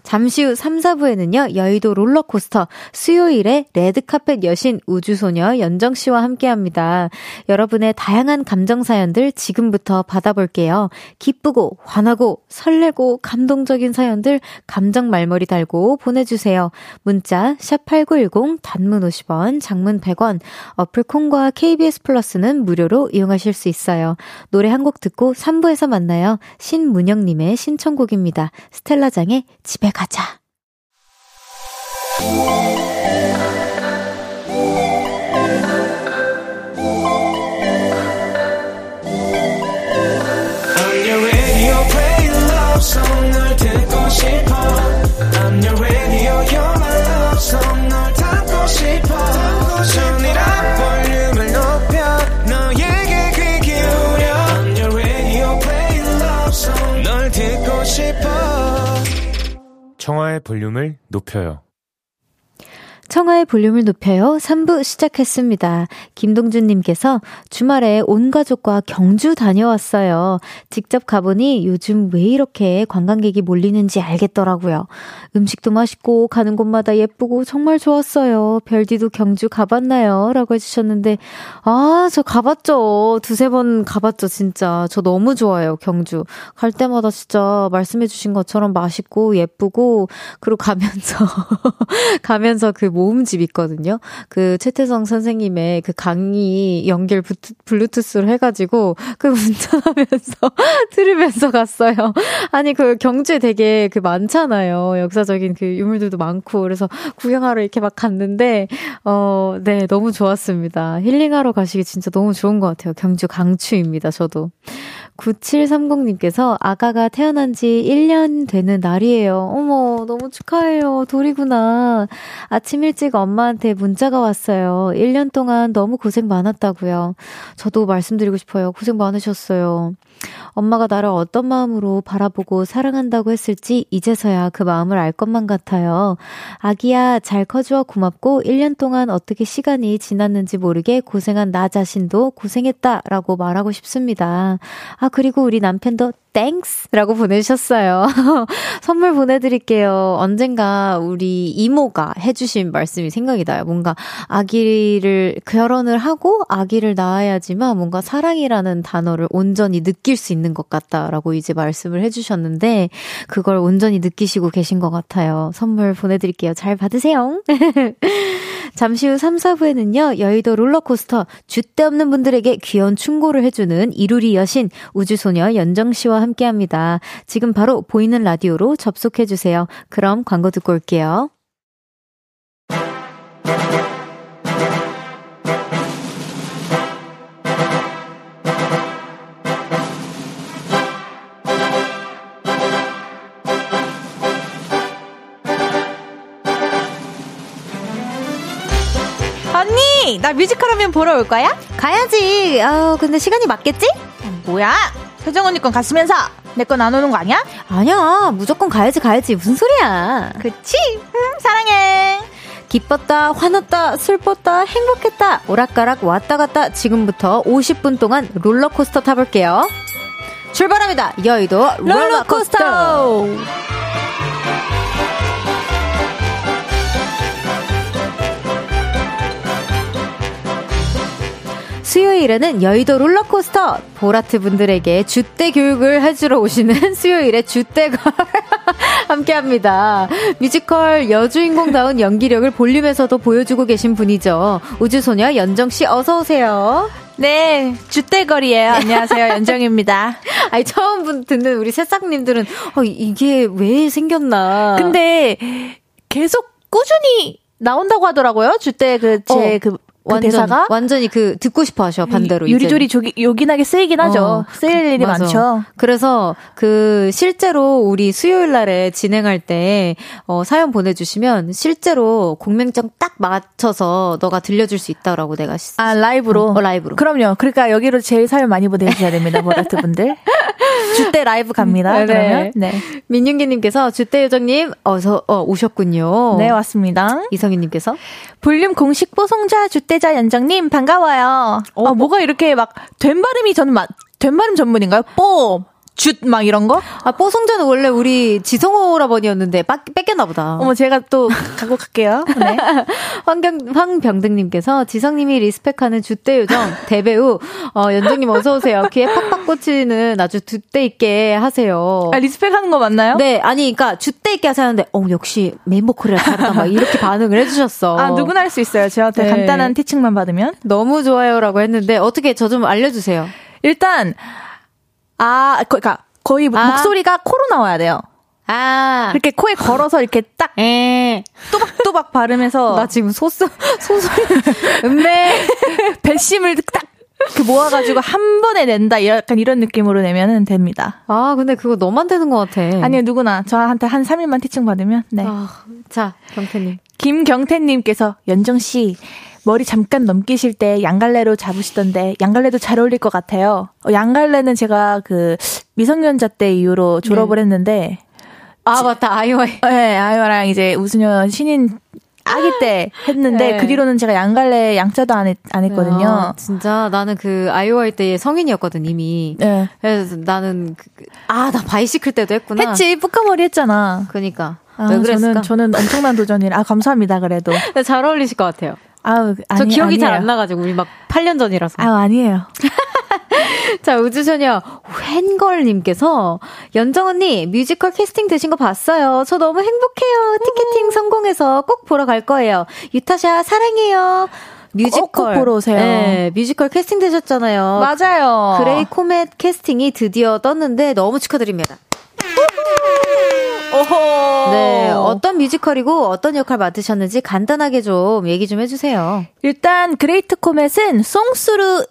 잠시 후 3, 4부에는요, 여의도 롤러코스터 수요일에 레드카펫 여신 우주소녀 연정 씨와 함께 합니다. 여러분의 다양한 감정사연들 지금부터 받아볼게요. 기쁘고, 화나고, 설레고, 감동적인 사연들 감정 말머리 달고 보내주세요. 문자, 샵8910, 단문 50원, 장문 100원, 어플 콩과 KBS 플러스는 무료로 이용하실 수 있어요. 노래 한 곡 듣고 3부에서 만나요. 신문영님의 신청곡입니다. 스텔라장의 집에 가자. 청하의 볼륨을 높여요. 청하의 볼륨을 높여요. 3부 시작했습니다. 김동준님께서 주말에 온 가족과 경주 다녀왔어요. 직접 가보니 요즘 왜 이렇게 관광객이 몰리는지 알겠더라고요. 음식도 맛있고 가는 곳마다 예쁘고 정말 좋았어요. 별디도 경주 가봤나요? 라고 해주셨는데, 아, 저 가봤죠. 두세 번 가봤죠, 진짜. 저 너무 좋아요, 경주. 갈 때마다 진짜 말씀해주신 것처럼 맛있고 예쁘고, 그리고 가면서, 가면서 그 모음집 있거든요. 그 최태성 선생님의 그 강의 연결 블루투스를 해가지고 그 운전하면서 들으면서 갔어요. 아니 그 경주에 되게 그 많잖아요. 역사적인 그 유물들도 많고 그래서 구경하러 이렇게 막 갔는데 어, 네 너무 좋았습니다. 힐링하러 가시기 진짜 너무 좋은 것 같아요. 경주 강추입니다. 저도. 9730님께서 아가가 태어난 지 1년 되는 날이에요. 어머, 너무 축하해요. 돌이구나. 아침 일찍 엄마한테 문자가 왔어요. 1년 동안 너무 고생 많았다고요. 저도 말씀드리고 싶어요. 고생 많으셨어요. 엄마가 나를 어떤 마음으로 바라보고 사랑한다고 했을지 이제서야 그 마음을 알 것만 같아요. 아기야, 잘 커주어 고맙고 1년 동안 어떻게 시간이 지났는지 모르게 고생한 나 자신도 고생했다 라고 말하고 싶습니다. 아, 그리고 우리 남편도 Thanks! 라고 보내주셨어요. 선물 보내드릴게요. 언젠가 우리 이모가 해주신 말씀이 생각이 나요. 뭔가 아기를, 결혼을 하고 아기를 낳아야지만 뭔가 사랑이라는 단어를 온전히 느낄 수 있는 것 같다라고 이제 말씀을 해주셨는데, 그걸 온전히 느끼시고 계신 것 같아요. 선물 보내드릴게요. 잘 받으세요. 잠시 후 3, 4부에는요, 여의도 롤러코스터, 줏대 없는 분들에게 귀여운 충고를 해주는 이루리 여신, 우주소녀 연정씨와 함께 합니다. 지금 바로 보이는 라디오로 접속해주세요. 그럼 광고 듣고 올게요. 뮤지컬 하면 보러 올 거야? 가야지. 아 근데 시간이 맞겠지? 뭐야? 혜정 언니 건 갔으면서 내 건 안 오는 거 아니야? 아니야. 무조건 가야지 가야지. 무슨 소리야. 그치? 음, 사랑해. 기뻤다, 화났다, 슬펐다, 행복했다, 오락가락 왔다 갔다 지금부터 50분 동안 롤러코스터 타볼게요. 출발합니다. 여의도 롤러코스터. 롤러코스터. 수요일에는 여의도 롤러코스터 보라트 분들에게 주대 교육을 해주러 오시는 수요일의 주대걸 함께합니다. 뮤지컬 여주인공다운 연기력을 볼륨에서도 보여주고 계신 분이죠. 우주소녀 연정 씨 어서 오세요. 네, 주대거리예요. 안녕하세요, 연정입니다. 아니 처음 분 듣는 우리 새싹님들은 어, 이게 왜 생겼나? 근데 계속 꾸준히 나온다고 하더라고요. 주대 그 제그 그, 그 완전, 대사가 완전히 그 듣고 싶어 하셔 반대로 유리조리 조기, 요긴하게 쓰이긴 하죠. 어, 쓰일 일이 맞아. 많죠. 그래서 그 실제로 우리 수요일 날에 진행할 때 어, 사연 보내주시면 실제로 공명장 딱 맞춰서 너가 들려줄 수 있다라고 내가 아 라이브로 어, 라이브로 그럼요. 그러니까 여기로 제일 사연 많이 보내주셔야 됩니다, 보라트 분들. 주대 라이브 갑니다. 네. 그러면 네. 민윤기님께서 주대 요정님 어서 어, 오셨군요. 네 왔습니다. 이성희님께서 볼륨 공식 뽀송좌 줏대좌 연정님 반가워요. 어, 아, 뭐가 이렇게 막 된 발음이 저는 막, 된 발음 전문인가요? 뽀, 쭌막 이런 거? 아, 뽀송좌는 원래 우리 지성호 오라버니였는데 뺏겼나 보다. 어머, 제가 또 갖고 갈게요. 네. 황경, 황병등님께서 지성님이 respect하는 줏대 요정, 대배우, 어, 연정님 어서오세요. 귀에 팍팍 꽂히는 아주 줏대 있게 하세요. 아, respect하는 거 맞나요? 네, 아니, 그니까 줏대 있게 하셨는데, 어, 역시 메인 보컬이라 다르다. 막 이렇게 반응을 해주셨어. 아, 누구나 할 수 있어요. 저한테 네. 간단한 teaching만 받으면. 너무 좋아요라고 했는데, 어떻게 저 좀 알려주세요. 일단, 아, 그러니까 거의 아. 목소리가 코로 나와야 돼요. 아. 이렇게 코에 걸어서 이렇게 딱, 에. 또박또박 발음해서. 나 지금 소스, 소소리, 음네. 배심을 딱, 그 모아가지고 한 번에 낸다. 약간 이런 느낌으로 내면은 됩니다. 아, 근데 그거 너만 되는 것 같아. 아니요, 누구나. 저한테 한 3일만 티칭 받으면, 네. 아, 자, 경태님. 김경태님께서, 연정 씨, 머리 잠깐 넘기실 때 양갈래로 잡으시던데 양갈래도 잘 어울릴 것 같아요. 어, 양갈래는 제가 그 미성년자 때 이후로 졸업을 네. 했는데 아 맞다 아이와이 네 아이와랑 이제 우수년 신인 아기 때 했는데 네. 그 뒤로는 제가 양갈래 양자도 안, 했, 안 했거든요. 아, 진짜 나는 그 아이오아이 때 성인이었거든 이미. 네. 그래서 나는 그, 그 아나 바이시클 때도 했구나. 했지 뿌까머리 했잖아. 그니까. 아? 저는 저는 엄청난 도전이라 아 감사합니다 그래도. 잘 어울리실 것 같아요. 아우, 아니, 저 기억이 잘 안 나가지고, 우리 막 8년 전이라서. 아우, 아니에요. 자, 우주소녀 웬걸님께서 연정 언니 뮤지컬 캐스팅 되신 거 봤어요. 저 너무 행복해요. 티켓팅 성공해서 꼭 보러 갈 거예요. 유타샤 사랑해요. 뮤지컬 꼭 보러 오세요. 네, 뮤지컬 캐스팅 되셨잖아요. 맞아요. Great Comet 캐스팅이 드디어 떴는데 너무 축하드립니다. 네, 어떤 뮤지컬이고 어떤 역할 맡으셨는지 간단하게 좀 얘기 좀 해주세요. 일단 Great Comet은 sung-through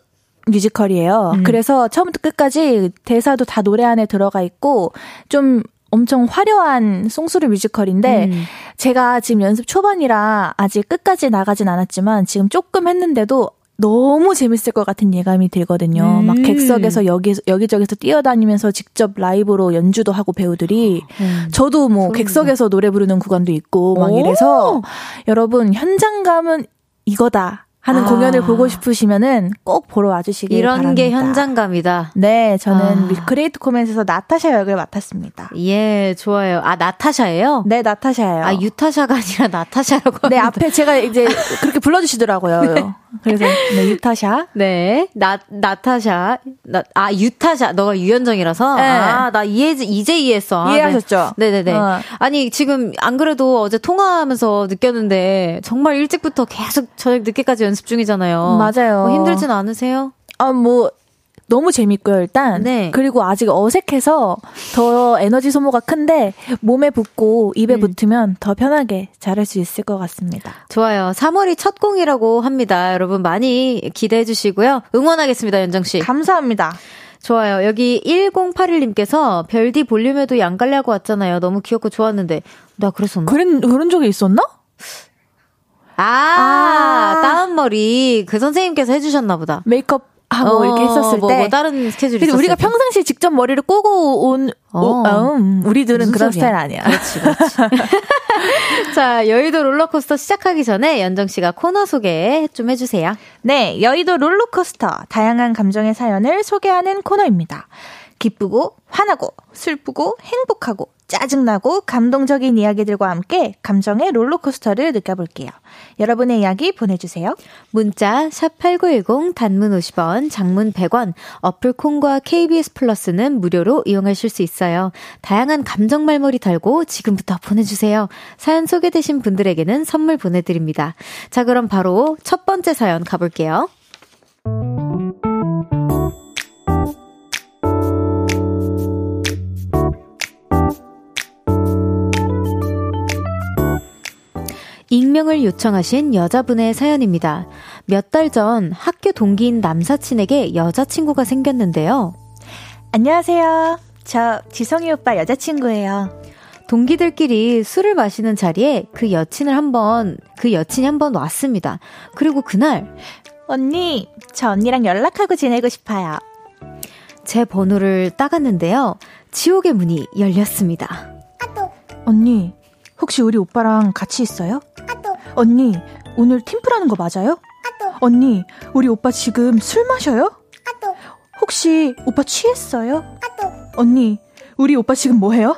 뮤지컬이에요. 음. 그래서 처음부터 끝까지 대사도 다 노래 안에 들어가 있고 좀 엄청 화려한 sung-through 뮤지컬인데 음. 제가 지금 연습 초반이라 아직 끝까지 나가진 않았지만 지금 조금 했는데도 너무 재밌을 것 같은 예감이 들거든요. 음. 막 객석에서 여기 여기저기서 뛰어다니면서 직접 라이브로 연주도 하고 배우들이 음. 저도 뭐 객석에서 노래 부르는 구간도 있고 막 이래서 여러분 현장감은 이거다. 하는 아. 공연을 보고 싶으시면은 꼭 보러 와주시길 이런 바랍니다. 게 현장감이다. 네, 저는 아. Great Comet에서 나타샤 역을 맡았습니다. 예, 좋아요. 아 나타샤예요? 네, 나타샤예요. 아 유타샤가 아니라 나타샤라고. 네, 앞에 제가 이제 그렇게 불러주시더라고요. 네. 그래서 네, 유타샤. 네, 나 나타샤. 나, 아 유타샤. 너가 유연정이라서. 네. 아나 이해 이제 이해했어. 아, 이해하셨죠? 네, 네, 네. 어. 아니 지금 안 그래도 어제 통화하면서 느꼈는데 정말 일찍부터 계속 저녁 늦게까지 연습 중이잖아요. 맞아요. 뭐 힘들진 않으세요? 아, 뭐, 너무 재밌고요, 일단. 네. 그리고 아직 어색해서 더 에너지 소모가 큰데 몸에 붙고 입에 음. 붙으면 더 편하게 잘할 수 있을 것 같습니다. 좋아요. 3월이 첫 공이라고 합니다. 여러분 많이 기대해 주시고요. 응원하겠습니다, 연정 씨. 감사합니다. 좋아요. 여기 1081님께서 별디 볼륨에도 양갈래하고 왔잖아요. 너무 귀엽고 좋았는데. 나 그랬었나? 그런, 그런 적이 있었나? 아, 아, 다운머리. 그 선생님께서 해주셨나 보다. 메이크업 하고 어, 이렇게 했었을 뭐, 때. 뭐 다른 스케줄이 근데 우리가 평상시에 직접 머리를 꼬고 온, 어. 오, 음, 우리들은 그런 소리야? 스타일 아니야. 그렇지, 그렇지. 자, 여의도 롤러코스터 시작하기 전에 연정 씨가 코너 소개 좀 해주세요. 네, 여의도 롤러코스터. 다양한 감정의 사연을 소개하는 코너입니다. 기쁘고, 화나고, 슬프고, 행복하고, 짜증나고 감동적인 이야기들과 함께 감정의 롤러코스터를 느껴볼게요. 여러분의 이야기 보내주세요. 문자 샵8910 단문 50원, 장문 100원, 어플 콩과 KBS 플러스는 무료로 이용하실 수 있어요. 다양한 감정 말머리 달고 지금부터 보내주세요. 사연 소개되신 분들에게는 선물 보내드립니다. 자, 그럼 바로 첫 번째 사연 가볼게요. 익명을 요청하신 여자분의 사연입니다. 몇 달 전 학교 동기인 남사친에게 여자친구가 생겼는데요. 안녕하세요. 저 지성이 오빠 여자친구예요. 동기들끼리 술을 마시는 자리에 그 여친을 한번, 그 여친이 한번 왔습니다. 그리고 그날, 언니, 저 언니랑 연락하고 지내고 싶어요. 제 번호를 따갔는데요. 지옥의 문이 열렸습니다. 언니, 혹시 우리 오빠랑 같이 있어요? 언니, 오늘 팀플하는 거 맞아요? 언니, 우리 오빠 지금 술 마셔요? 혹시 오빠 취했어요? 언니, 우리 오빠 지금 뭐 해요?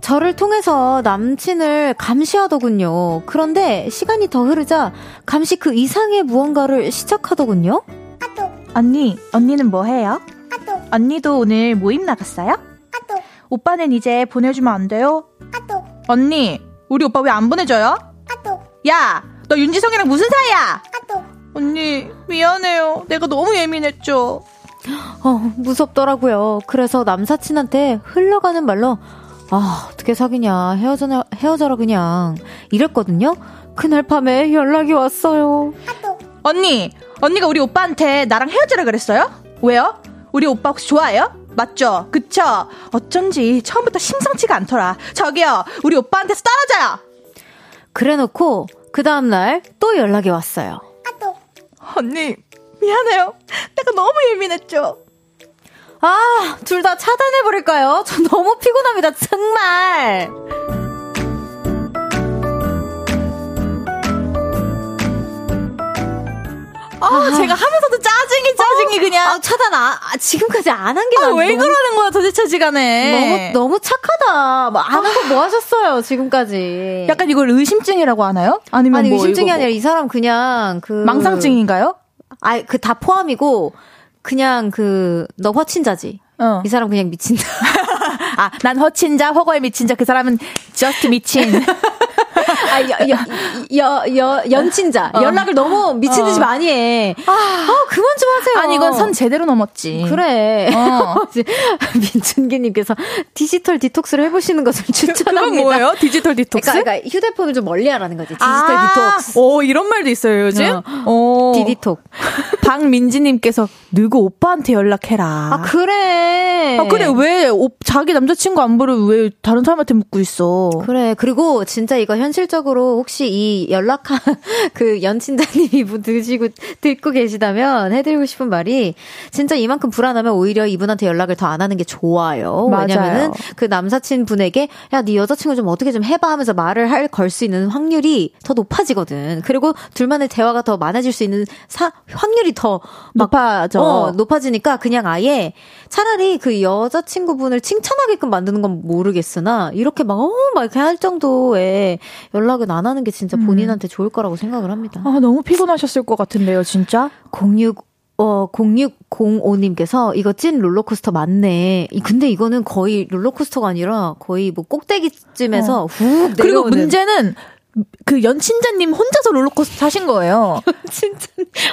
저를 통해서 남친을 감시하더군요. 그런데 시간이 더 흐르자 감시 그 이상의 무언가를 시작하더군요. 언니, 언니는 뭐 해요? 언니도 오늘 모임 나갔어요? 오빠는 이제 보내주면 안 돼요? 언니, 우리 오빠 왜 안 보내줘요? 야, 너 윤지성이랑 무슨 사이야? 언니, 미안해요. 내가 너무 예민했죠. 어, 무섭더라고요. 그래서 남사친한테 흘러가는 말로, 아, 어떻게 사귀냐. 헤어져, 헤어져라, 그냥. 이랬거든요. 그날 밤에 연락이 왔어요. 언니, 언니가 우리 오빠한테 나랑 헤어지라 그랬어요? 왜요? 우리 오빠 혹시 좋아해요? 맞죠? 그쵸? 어쩐지 처음부터 심상치가 않더라. 저기요, 우리 오빠한테서 떨어져요! 그래 놓고, 그 다음날 또 연락이 왔어요. 언니, 미안해요. 내가 너무 예민했죠? 아, 둘 다 차단해버릴까요? 저 너무 피곤합니다, 정말! 아, 아, 제가 하면서도 짜증이 짜증이 어, 그냥. 아, 차단 아, 아 지금까지 안 한 게. 아, 왜 너무, 그러는 거야 도대체 시간에. 너무 너무 착하다. 뭐 안 하고 뭐 하셨어요 지금까지. 약간 이걸 의심증이라고 하나요? 아니면 아니 뭐 의심증이 아니라 이 사람 그냥 그 망상증인가요? 아, 그다 포함이고 그냥 그 너 허친자지. 어. 이 사람 그냥 미친다. 아, 난 허친자, 허거에 미친자. 그 사람은 just 미친. 아, 여, 여, 여, 여, 연친자. 어. 연락을 너무 미친 듯이 어. 많이 해. 아, 아, 그만 좀 하세요. 아니, 이건 선 제대로 넘었지. 그래. 어. 민준기님께서 디지털 디톡스를 해보시는 것을 추천합니다. 그건 뭐예요? 디지털 디톡스? 그러니까, 그러니까 휴대폰을 좀 멀리 하라는 거지. 디지털 아~ 디톡스. 오, 이런 말도 있어요, 요즘? 어. 디디톡. 박민지님께서 누구 오빠한테 연락해라. 아, 그래. 아, 그래. 왜 오, 자기 남자친구 안부를 왜 다른 사람한테 묻고 있어? 그래. 그리고 진짜 이거 현실적 으로 혹시 이 연락한 그 연친자님이 뭐 드시고 듣고 계시다면 해드리고 싶은 말이 진짜 이만큼 불안하면 오히려 이분한테 연락을 더 안 하는 게 좋아요. 맞아요. 왜냐면은 그 남사친 분에게 야, 네 여자친구 좀 어떻게 좀 해봐 하면서 말을 할 걸 수 있는 확률이 더 높아지거든. 그리고 둘만의 대화가 더 많아질 수 있는 사, 확률이 더 높아져. 어, 높아지니까 그냥 아예 차라리 그 여자친구분을 칭찬하게끔 만드는 건 모르겠으나 이렇게 막, 어, 막 이렇게 할 정도의 연락 은 안 하는 게 진짜 음. 본인한테 음. 좋을 거라고 생각을 합니다. 아, 너무 피곤하셨을 것 같은데요, 진짜? 06 어, 0605님께서 이거 찐 롤러코스터 맞네. 근데 이거는 거의 롤러코스터가 아니라 거의 뭐 꼭대기쯤에서 어. 훅 내려오는. 그리고 문제는 그 연친자님 혼자서 롤러코스터 타신 거예요. 진짜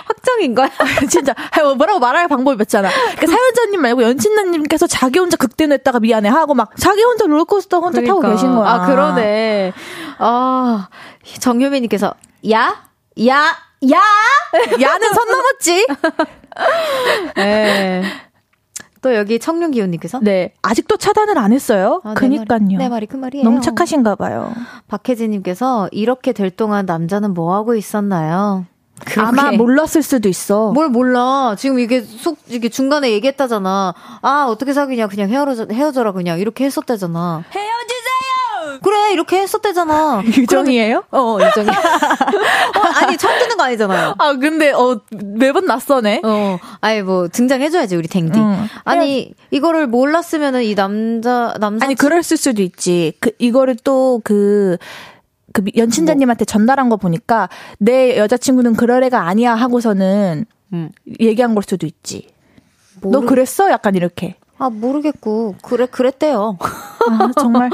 확정인 거야? 진짜 뭐 뭐라고 말할 방법이 없잖아. 그러니까 사연자님 말고 연친자님께서 자기 혼자 극대노했다가 미안해 하고 막 자기 혼자 롤러코스터 혼자 그러니까. 타고 계신 거야. 아 그러네. 아 정효민님께서 야, 야, 야, 야는 선 넘었지. 네. 또 여기 청룡기호님께서 네 아직도 차단을 안 했어요. 아, 그니까요. 내, 내 말이 그 말이에요. 너무 착하신가 봐요. 박혜진님께서 이렇게 될 동안 남자는 뭐 하고 있었나요? 그렇게. 아마 몰랐을 수도 있어. 뭘 몰라. 지금 이게 속, 이게 중간에 얘기했다잖아. 아, 어떻게 사귀냐. 그냥 헤어져, 헤어져라. 그냥. 이렇게 했었다잖아. 헤어지세요! 그래, 이렇게 했었대잖아. 유정이에요? 어, 유정이. 어, 아니, 처음 듣는 거 아니잖아요. 아, 근데, 어, 매번 낯서네. 어, 아니, 뭐, 등장해줘야지, 우리 댕디. 응. 아니, 이거를 몰랐으면은 이 남자, 남자. 아니, 그랬을 수도 있지. 그, 이거를 또 그, 그 연친자님한테 전달한 거 보니까 내 여자친구는 그럴 애가 아니야 하고서는 음. 얘기한 걸 수도 있지. 모르... 너 그랬어? 약간 이렇게. 아, 모르겠고. 그래, 그랬대요. 아, 정말.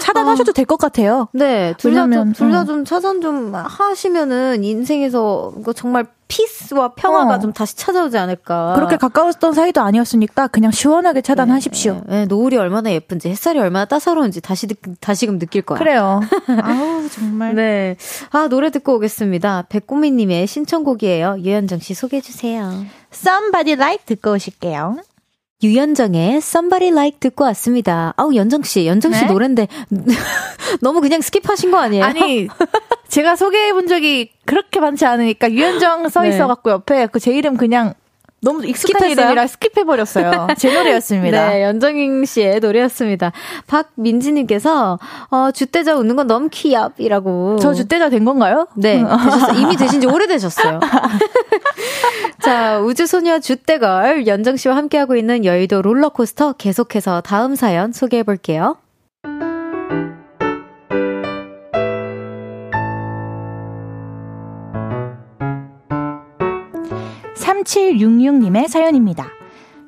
차단하셔도 아, 될것 같아요. 네. 둘 다, 둘 다좀 어. 차단 좀 하시면은 인생에서 정말 피스와 평화가 어. 좀 다시 찾아오지 않을까. 그렇게 가까웠던 사이도 아니었으니까 그냥 시원하게 차단하십시오. 네, 네, 노을이 얼마나 예쁜지 햇살이 얼마나 따사로운지 다시 다시금 느낄 거야. 그래요. 아우 정말. 네. 아 노래 듣고 오겠습니다. 백고미님의 신청곡이에요. 유현정 씨 소개해 주세요. Somebody Like 듣고 오실게요. 유연정의 Somebody Like 듣고 왔습니다. 아우, 연정 씨, 연정 씨 네? 노랜데 너무 그냥 skip하신 거 아니에요? 아니, 제가 소개해 본 적이 그렇게 많지 않으니까 유연정 써 네. 있어 갖고 옆에 그 제 이름 그냥 너무 익숙한 skip했어요? 이름이라 skip해버렸어요. 제 노래였습니다. 네, 연정인 씨의 노래였습니다. 박민지님께서, 어, 줏대좌 웃는 건 너무 귀엽이라고. 저 줏대좌 된 건가요? 네, 되셨어요. 이미 되신 지 오래되셨어요. 자, 우주소녀 주대걸 연정 씨와 함께하고 있는 여의도 롤러코스터 계속해서 다음 사연 소개해 볼게요. 3766님의 사연입니다.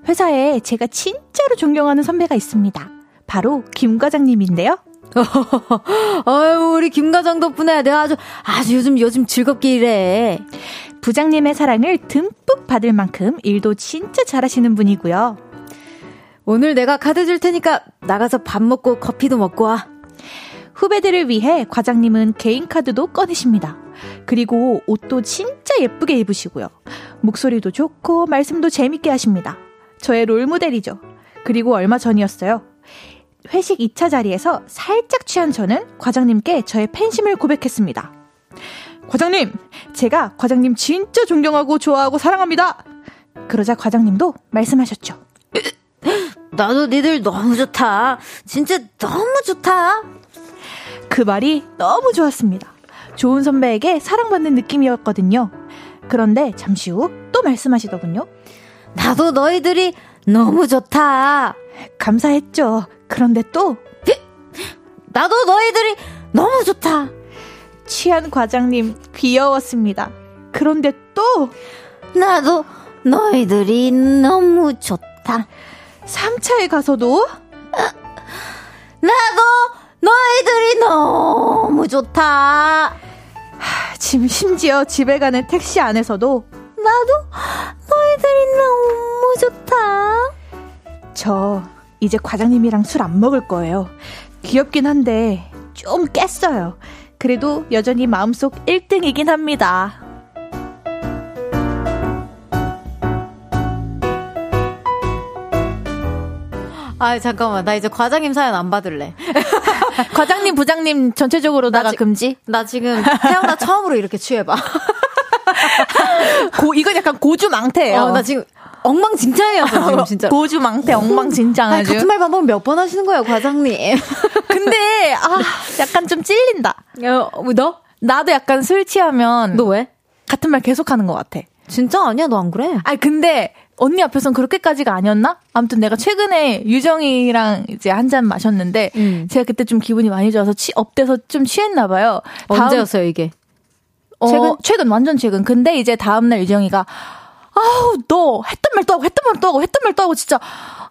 회사에 제가 진짜로 존경하는 선배가 있습니다. 바로 김 과장님인데요. 아유, 우리 김 과장 덕분에 내가 아주, 아주 요즘, 요즘 즐겁게 일해. 부장님의 사랑을 듬뿍 받을 만큼 일도 진짜 잘하시는 분이고요. 오늘 내가 카드 줄 테니까 나가서 밥 먹고 커피도 먹고 와. 후배들을 위해 과장님은 개인 카드도 꺼내십니다. 그리고 옷도 진짜 예쁘게 입으시고요. 목소리도 좋고 말씀도 재밌게 하십니다. 저의 롤모델이죠. 그리고 얼마 전이었어요. 회식 2차 자리에서 살짝 취한 저는 과장님께 저의 팬심을 고백했습니다. 과장님, 제가 과장님 진짜 존경하고 좋아하고 사랑합니다. 그러자 과장님도 말씀하셨죠. 나도 니들 너무 좋다. 진짜 너무 좋다. 그 말이 너무 좋았습니다. 좋은 선배에게 사랑받는 느낌이었거든요. 그런데 잠시 후 또 말씀하시더군요. 나도 너희들이 너무 좋다. 감사했죠. 그런데 또 나도 너희들이 너무 좋다. 취한 과장님 귀여웠습니다. 그런데 또 나도 너희들이 너무 좋다. 3차에 가서도 나도 너희들이 너무 좋다. 지금 심지어 집에 가는 택시 안에서도 나도 너희들이 너무 좋다. 저 이제 과장님이랑 술 안 먹을 거예요. 귀엽긴 한데 좀 깼어요. 그래도 여전히 마음속 1등이긴 합니다. 아 잠깐만 나 이제 과장님 사연 안 받을래. 과장님 부장님 전체적으로다가 지, 금지? 나 지금 태어나 처음으로 이렇게 취해봐. 고 이건 약간 고주망태예요. 어, 나 지금 엉망진창이었어 지금 진짜. 고주망태 엉망진창 아주. 같은 말 반복 몇 번 하시는 거예요 과장님. 근데 아 약간 좀 찔린다. 어, 뭐 너? 나도 약간 술 취하면 너 왜? 같은 말 계속 하는 것 같아. 진짜 아니야 너 안 그래? 아니 근데 언니 앞에선 그렇게까지가 아니었나? 아무튼 내가 최근에 유정이랑 이제 한 잔 마셨는데 음. 제가 그때 좀 기분이 많이 좋아서 취 up돼서 좀 취했나 봐요. 언제였어요 이게? 어, 최근 최근 완전 최근. 근데 이제 다음 날 유정이가 아우, 너 했던 말도 하고, 했던 말도 하고, 했던 말도 하고, 진짜,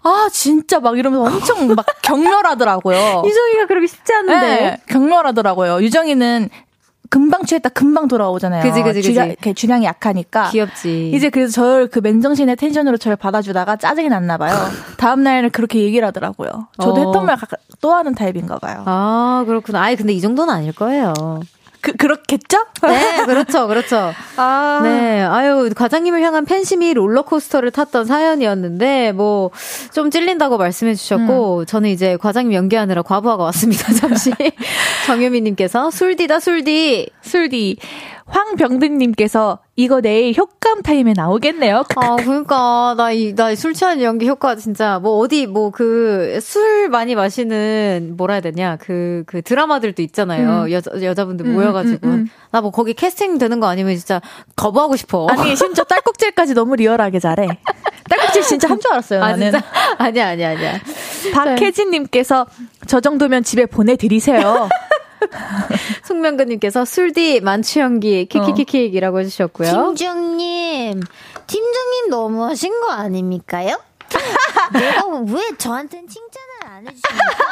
아, 진짜 막 이러면서 엄청 막 격렬하더라고요. 유정이가 그러기 쉽지 않은데. 네, 격렬하더라고요. 유정이는 금방 취했다 금방 돌아오잖아요. 그지, 그지, 그지. 주량, 주량이 약하니까. 귀엽지. 이제 그래서 저를 그 맨정신의 텐션으로 저를 받아주다가 짜증이 났나 봐요. 다음 날에는 그렇게 얘기를 하더라고요. 저도 어. 했던 말 또 하는 타입인가 봐요. 아, 그렇구나. 아이, 근데 이 정도는 아닐 거예요. 그, 그렇겠죠? 네, 그렇죠, 그렇죠. 아. 네, 아유, 과장님을 향한 팬심이 롤러코스터를 탔던 사연이었는데, 뭐, 좀 찔린다고 말씀해 주셨고, 음. 저는 이제 과장님 연기하느라 과부하가 왔습니다, 잠시. 정유미님께서, 술디다, 술디. 술디. 황병든님께서 이거 내일 효과음 타임에 나오겠네요. 아, 그러니까 나 이 나 술 취한 연기 효과 진짜 뭐 어디 뭐 그 술 많이 마시는 뭐라 해야 되냐 그그 그 드라마들도 있잖아요. 음. 여자 여자분들 음, 모여가지고 음, 음, 음. 나뭐 거기 캐스팅 되는 거 아니면 진짜 거부하고 싶어. 아니 심지어 딸꾹질까지 너무 리얼하게 잘해. 딸꾹질 진짜 한 줄 알았어요. 아, 나는. 진짜? 아니야 아니야 아니야. 박혜진님께서 저 정도면 집에 보내드리세요. 송명근님께서 술디 만취연기 키키키키이라고 해주셨고요. 팀장님, 팀장님 너무하신 거 아닙니까요? 내가 왜 저한테는 칭찬을 안 해주십니까?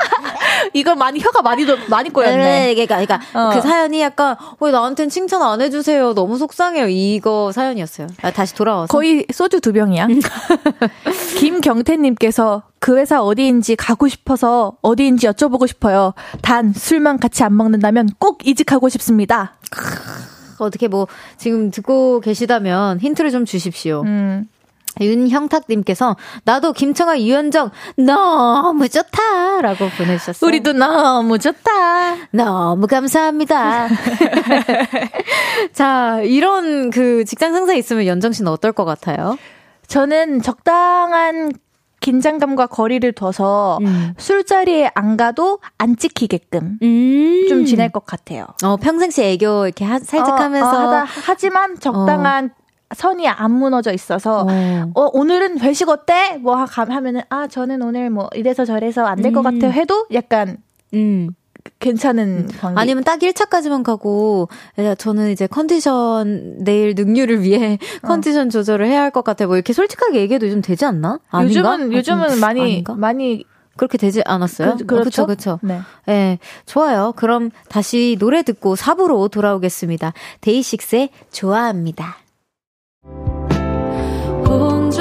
이거 많이 혀가 많이 많이 꼬였네. 네, 그러니까, 그러니까 어. 그 사연이 약간 왜 나한테는 칭찬 안 해주세요. 너무 속상해요. 이거 사연이었어요. 아, 다시 돌아와서 거의 소주 두 병이야. 김경태님께서 그 회사 어디인지 가고 싶어서 어디인지 여쭤보고 싶어요. 단 술만 같이 안 먹는다면 꼭 이직하고 싶습니다. 어떻게 뭐 지금 듣고 계시다면 힌트를 좀 주십시오. 음. 윤형탁님께서 나도 김청아 유현정 너무 좋다라고 보내주셨어요. 우리도 너무 좋다. 너무 감사합니다. 자 이런 그 직장 상사 있으면 연정 씨는 어떨 것 같아요? 저는 적당한 긴장감과 거리를 둬서 음. 술자리에 안 가도 안 찍히게끔 음. 좀 지낼 것 같아요. 어, 평상시 애교 이렇게 하, 살짝 어, 하면서. 어, 하다, 하지만 적당한 어. 선이 안 무너져 있어서 어. 어, 오늘은 회식 어때? 뭐 하면은 아 저는 오늘 뭐 이래서 저래서 안 될것 음. 같아요 해도 약간 음 괜찮은 관계. 아니면 딱 1차까지만 가고 저는 이제 컨디션 내일 능률을 위해 어. 컨디션 조절을 해야 할 것 같아요. 뭐 이렇게 솔직하게 얘기해도 좀 되지 않나? 아닌가? 요즘은 요즘은 많이 아닌가? 많이 그렇게 되지 않았어요? 그, 그렇죠. 그렇죠. 네. 네. 좋아요. 그럼 다시 노래 듣고 4부로 돌아오겠습니다. 데이식스의 좋아합니다. 본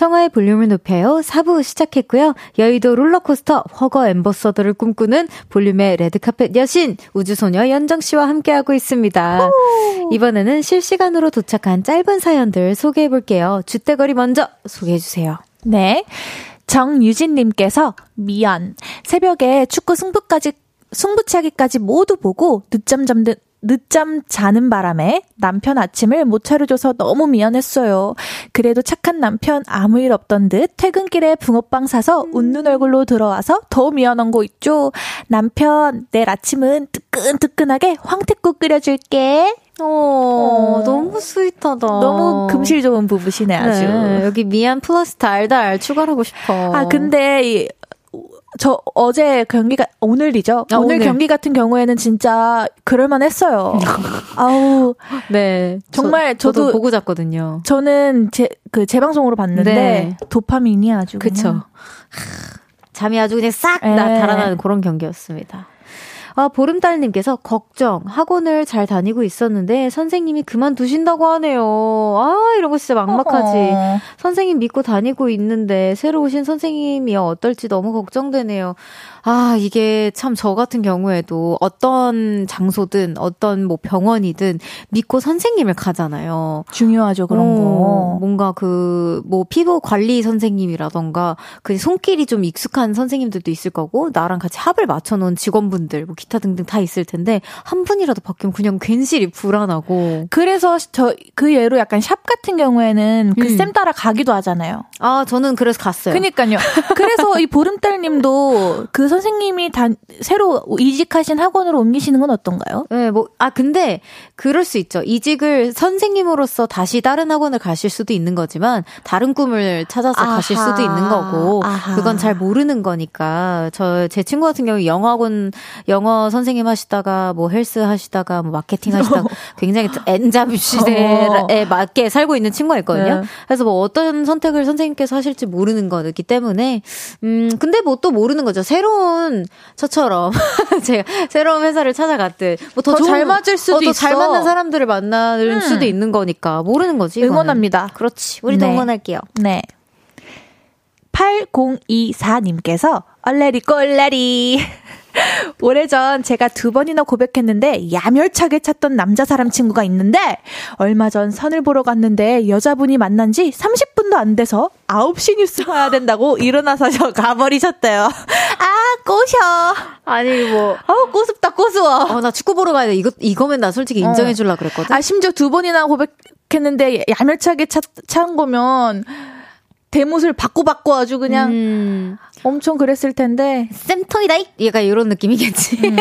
청하의 볼륨을 높여요. 4부 시작했고요. 여의도 롤러코스터 허거 엠버서더를 꿈꾸는 볼륨의 레드카펫 여신 우주소녀 연정씨와 함께하고 있습니다. 이번에는 실시간으로 도착한 짧은 사연들 소개해볼게요. 주대거리 먼저 소개해주세요. 네. 정유진님께서 미안. 새벽에 축구 승부까지 승부차기까지 모두 보고 늦잠 잠든 늦잠 자는 바람에 남편 아침을 못 차려줘서 너무 미안했어요. 그래도 착한 남편 아무 일 없던 듯 퇴근길에 붕어빵 사서 웃는 얼굴로 들어와서 더 미안한 거 있죠. 남편, 내일 아침은 뜨끈뜨끈하게 황태국 끓여줄게. 어, 어, 너무 스윗하다. 너무 금실 좋은 부부시네, 아주. 네, 여기 미안 플러스 달달 추가하고 싶어. 아, 근데 이 저 어제 경기가 오늘이죠. 아, 오늘, 오늘, 경기 같은 경우에는 진짜 그럴만 했어요. 아우. 네. 정말 저, 도 보고 잤거든요. 저는 제 그 재방송으로 봤는데 네. 도파민이 아주 그쵸. 잠이 아주 그냥 싹 네. 달아나는 그런 경기였습니다. 아, 보름달님께서 걱정, 학원을 잘 다니고 있었는데 선생님이 그만두신다고 하네요. 아, 이런 거 진짜 막막하지. 어허. 선생님 믿고 다니고 있는데 새로 오신 선생님이 어떨지 너무 걱정되네요. 아, 이게 참 저 같은 경우에도 어떤 장소든 어떤 뭐 병원이든 믿고 선생님을 가잖아요. 중요하죠, 그런 어, 거. 뭔가 그, 뭐 피부 관리 선생님이라던가 그 손길이 좀 익숙한 선생님들도 있을 거고, 나랑 같이 합을 맞춰 놓은 직원분들, 뭐 기타 등등 다 있을 텐데, 한 분이라도 바뀌면 그냥 괜시리 불안하고. 그래서 저, 그 예로 약간 샵 같은 경우에는 그쌤 음. 따라 가기도 하잖아요. 아, 저는 그래서 갔어요. 그니까요. 그래서 이 보름달 님도 그 선생님이 다 새로 이직하신 학원으로 옮기시는 건 어떤가요? 네, 뭐, 아, 근데 그럴 수 있죠. 이직을 선생님으로서 다시 다른 학원을 가실 수도 있는 거지만 다른 꿈을 찾아서 아하, 가실 수도 있는 거고 아하. 그건 잘 모르는 거니까 저 제 친구 같은 경우 영어학원 영어 선생님 하시다가 뭐 헬스 하시다가 뭐 마케팅 하시다가 굉장히 엔잡 시대에 어. 맞게 살고 있는 친구가 있거든요. 네. 그래서 뭐 어떤 선택을 선생님께서 하실지 모르는 거기 때문에 음 근데 뭐 또 모르는 거죠. 새로운 새로운 저처럼 제가 새로운 회사를 찾아갔듯 뭐더 잘 맞을 수도 어, 더잘 맞는 사람들을 만날 음. 수도 있는 거니까 모르는 거지. 응원합니다. 이거는. 그렇지. 우리도 네. 응원할게요. 네. 8024님께서 얼레리 꼴레리 오래전 제가 두 번이나 고백했는데 야멸차게 찾던 남자 사람 친구가 있는데 얼마 전 선을 보러 갔는데 여자분이 만난 지 30분도 안 돼서 9시 뉴스 봐야 된다고 일어나서 저 가버리셨대요. 아, 꼬셔. 아니, 뭐. 어, 꼬습다, 꼬스워. 어, 나 축구 보러 가야 돼. 이거, 이거면 나 솔직히 인정해 줄라 그랬거든. 아, 심지어 두 번이나 고백했는데 야멸차게 찾, 찾은 거면 대못을 받고 받고 아주 그냥 음. 엄청 그랬을 텐데 쌤통이다 얘가 이런 느낌이겠지. 음.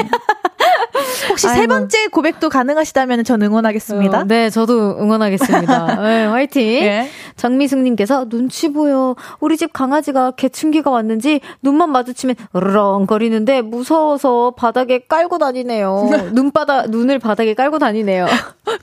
혹시 아이고. 세 번째 고백도 가능하시다면 전 응원하겠습니다. 어, 네, 저도 응원하겠습니다. 네, 화이팅. 네. 정미숙님께서 눈치 보여. 우리 집 강아지가 개충기가 왔는지 눈만 마주치면 으렁거리는데 무서워서 바닥에 깔고 다니네요. 눈바닥 눈을 바닥에 깔고 다니네요.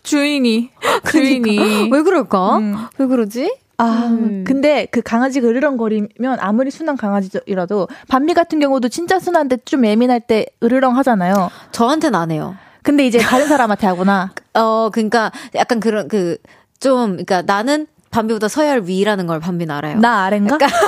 주인이 주인이 그러니까. 왜 그럴까? 음. 왜 그러지? 아, 음. 근데 그 강아지가 으르렁거리면 아무리 순한 강아지라도 밤비 같은 경우도 진짜 순한데 좀 예민할 때 으르렁 하잖아요. 저한테는 안 해요. 근데 이제 다른 사람한테 하구나. 어, 그러니까 약간 그런 그 좀 그러니까 나는 밤비보다 서열 위라는 걸 밤비는 알아요. 나 아래인가? 그러니까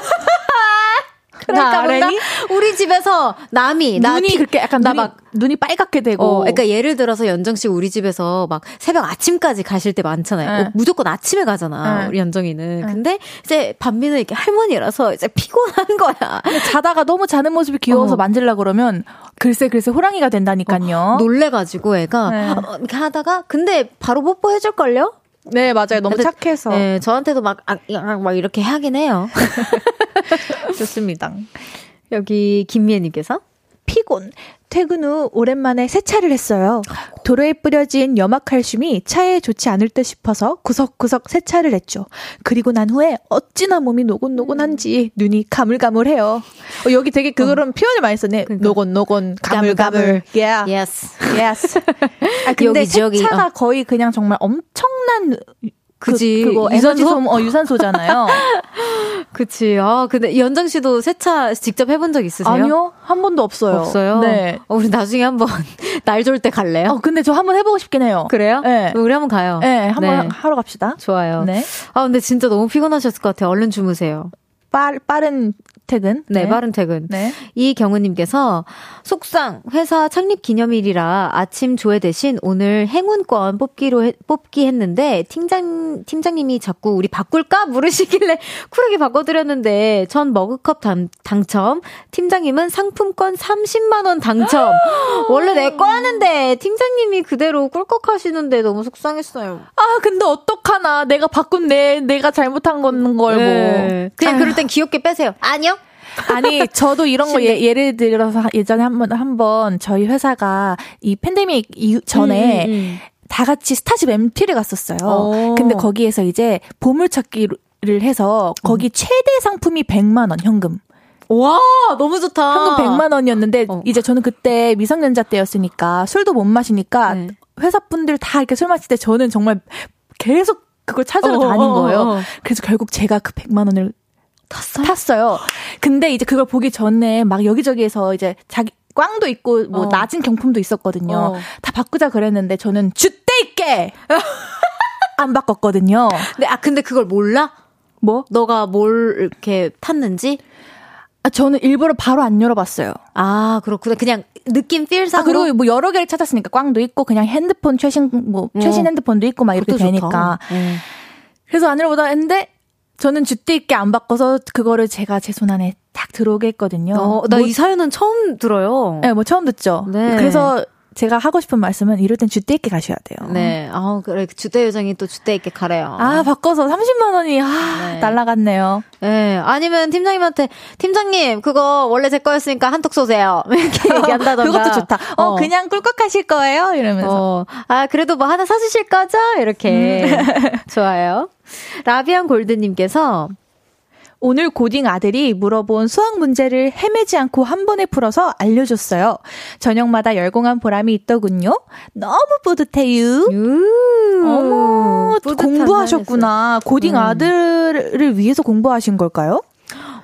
그러니까 뭔가 우리 집에서 남이 눈이 피, 그렇게 약간 나 막 눈이 빨갛게 되고 어, 그러니까 예를 들어서 연정 씨 우리 집에서 막 새벽 아침까지 가실 때 많잖아요. 어, 무조건 아침에 가잖아. 응. 우리 연정이는. 응. 근데 이제 반비는 이렇게 할머니라서 이제 피곤한 거야. 자다가 너무 자는 모습이 귀여워서 어. 만질라 그러면 글쎄 글쎄 호랑이가 된다니까요. 어, 놀래가지고 애가 네. 어, 이렇게 하다가 근데 바로 뽀뽀해 줄 걸요? 네, 맞아요. 너무 착해서. 네, 저한테도 막, 아, 막 이렇게 하긴 해요. 좋습니다. 여기 김미애님께서 피곤. 퇴근 후 오랜만에 세차를 했어요. 도로에 뿌려진 염화칼슘이 차에 좋지 않을 듯 싶어서 구석구석 세차를 했죠. 그리고 난 후에 어찌나 몸이 노곤노곤한지 눈이 가물가물해요. 어, 여기 되게 그런 어. 표현을 많이 썼네. 그러니까. 노곤노곤 가물가물. Yeah. Yes. Yes. 아, 근데 여기, 세차가 어. 거의 그냥 정말 엄청난 그지. 그, 그거 유산소? 어, 유산소잖아요. 그치. 아, 근데 연정 씨도 세차 직접 해본 적 있으세요? 아니요. 한 번도 없어요. 없어요? 네. 어, 우리 나중에 한번 날 좋을 때 갈래요? 어, 근데 저 한번 해보고 싶긴 해요. 그래요? 네. 우리 한번 가요. 네, 한번 네. 하러 갑시다. 좋아요. 네. 아, 근데 진짜 너무 피곤하셨을 것 같아요. 얼른 주무세요. 빠, 빠른 퇴근. 네, 네. 빠른 퇴근. 네. 이경우님께서 속상 회사 창립 기념일이라 아침 조회 대신 오늘 행운권 뽑기로 해, 뽑기 했는데 팀장 팀장님이 자꾸 우리 바꿀까 물으시길래 쿨하게 바꿔드렸는데 전 머그컵 당, 당첨. 팀장님은 상품권 30만 원 당첨. 원래 내 거였는데 팀장님이 그대로 꿀꺽하시는데 너무 속상했어요. 아 근데 어떡하나 내가 바꾼 내 내가 잘못한 건걸 뭐. 네. 그냥 아유. 그럴 땐 귀엽게 빼세요. 아니요. 아니, 저도 이런 거 예, 를 들어서 예전에 한 번, 한번 저희 회사가 이 팬데믹 이후 전에 음, 음, 음. 다 같이 스타쉽 MT를 갔었어요. 오. 근데 거기에서 이제 보물찾기를 해서 거기 음. 최대 상품이 100만 원 현금. 와, 너무 좋다. 현금 100만 원이었는데 어. 이제 저는 그때 미성년자 때였으니까 술도 못 마시니까 네. 회사 분들 다 이렇게 술 마실 때 저는 정말 계속 그걸 찾으러 어, 다닌 어, 어, 거예요. 어, 그래서 결국 제가 그 100만 원을 탔어요? 탔어요. 근데 이제 그걸 보기 전에 막 여기저기에서 이제 자기 꽝도 있고 뭐 어. 낮은 경품도 있었거든요. 어. 다 바꾸자 그랬는데 저는 주대 있게 안 바꿨거든요. 근데 아 근데 그걸 몰라? 뭐? 너가 뭘 이렇게 탔는지? 아, 저는 일부러 바로 안 열어봤어요. 아, 그렇구나. 그냥 느낌 필상. 아, 그리고 뭐 여러 개를 찾았으니까 꽝도 있고 그냥 핸드폰 최신 뭐 어. 최신 핸드폰도 있고 막 이렇게 되니까. 네. 그래서 안 열어보다 했는데 저는 주대 있게 안 바꿔서 그거를 제가 제 손 안에 딱 들어오게 했거든요. 어, 나이 뭐, 사연은 처음 들어요. 네, 뭐 처음 듣죠. 네. 그래서 제가 하고 싶은 말씀은 이럴 땐 주대 있게 가셔야 돼요. 네. 아, 그래. 주대 요정이 또 주대 있게 가래요. 아, 바꿔서 30만 원이 아, 네. 날라갔네요. 네. 아니면 팀장님한테 팀장님, 그거 원래 제 거였으니까 한턱 쏘세요. 이렇게 얘기한다던가. 그것도 좋다. 어, 어, 그냥 꿀꺽하실 거예요? 이러면서. 어. 아, 그래도 뭐 하나 사주실 거죠? 이렇게. 음. 좋아요. 라비안 골드님께서 오늘 고딩 아들이 물어본 수학 문제를 헤매지 않고 한 번에 풀어서 알려줬어요. 저녁마다 열공한 보람이 있더군요. 너무 뿌듯해요. 어머, 공부하셨구나. 고딩 음. 아들을 위해서 공부하신 걸까요?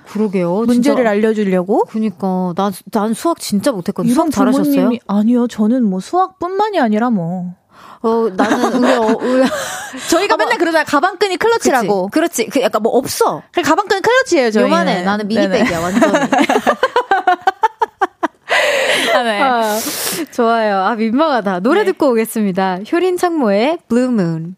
그러게요. 문제를 진짜. 알려주려고? 그니까. 난, 난 수학 진짜 못했거든. 수학 잘하셨어요? 아니요. 저는 뭐 수학뿐만이 아니라 뭐. 어, 나는 우리, 어, 우리 저희가 아, 맨날 그러잖아. 가방끈이 클러치라고. 그렇지. 그 약간 뭐 없어. 그 가방끈 클러치예요, 저희. 요만해. 나는 미니백이야, 완전. 아, 네. 아, 좋아요. 아, 민망하다. 노래 네. 듣고 오겠습니다. 효린 창모의 Blue Moon.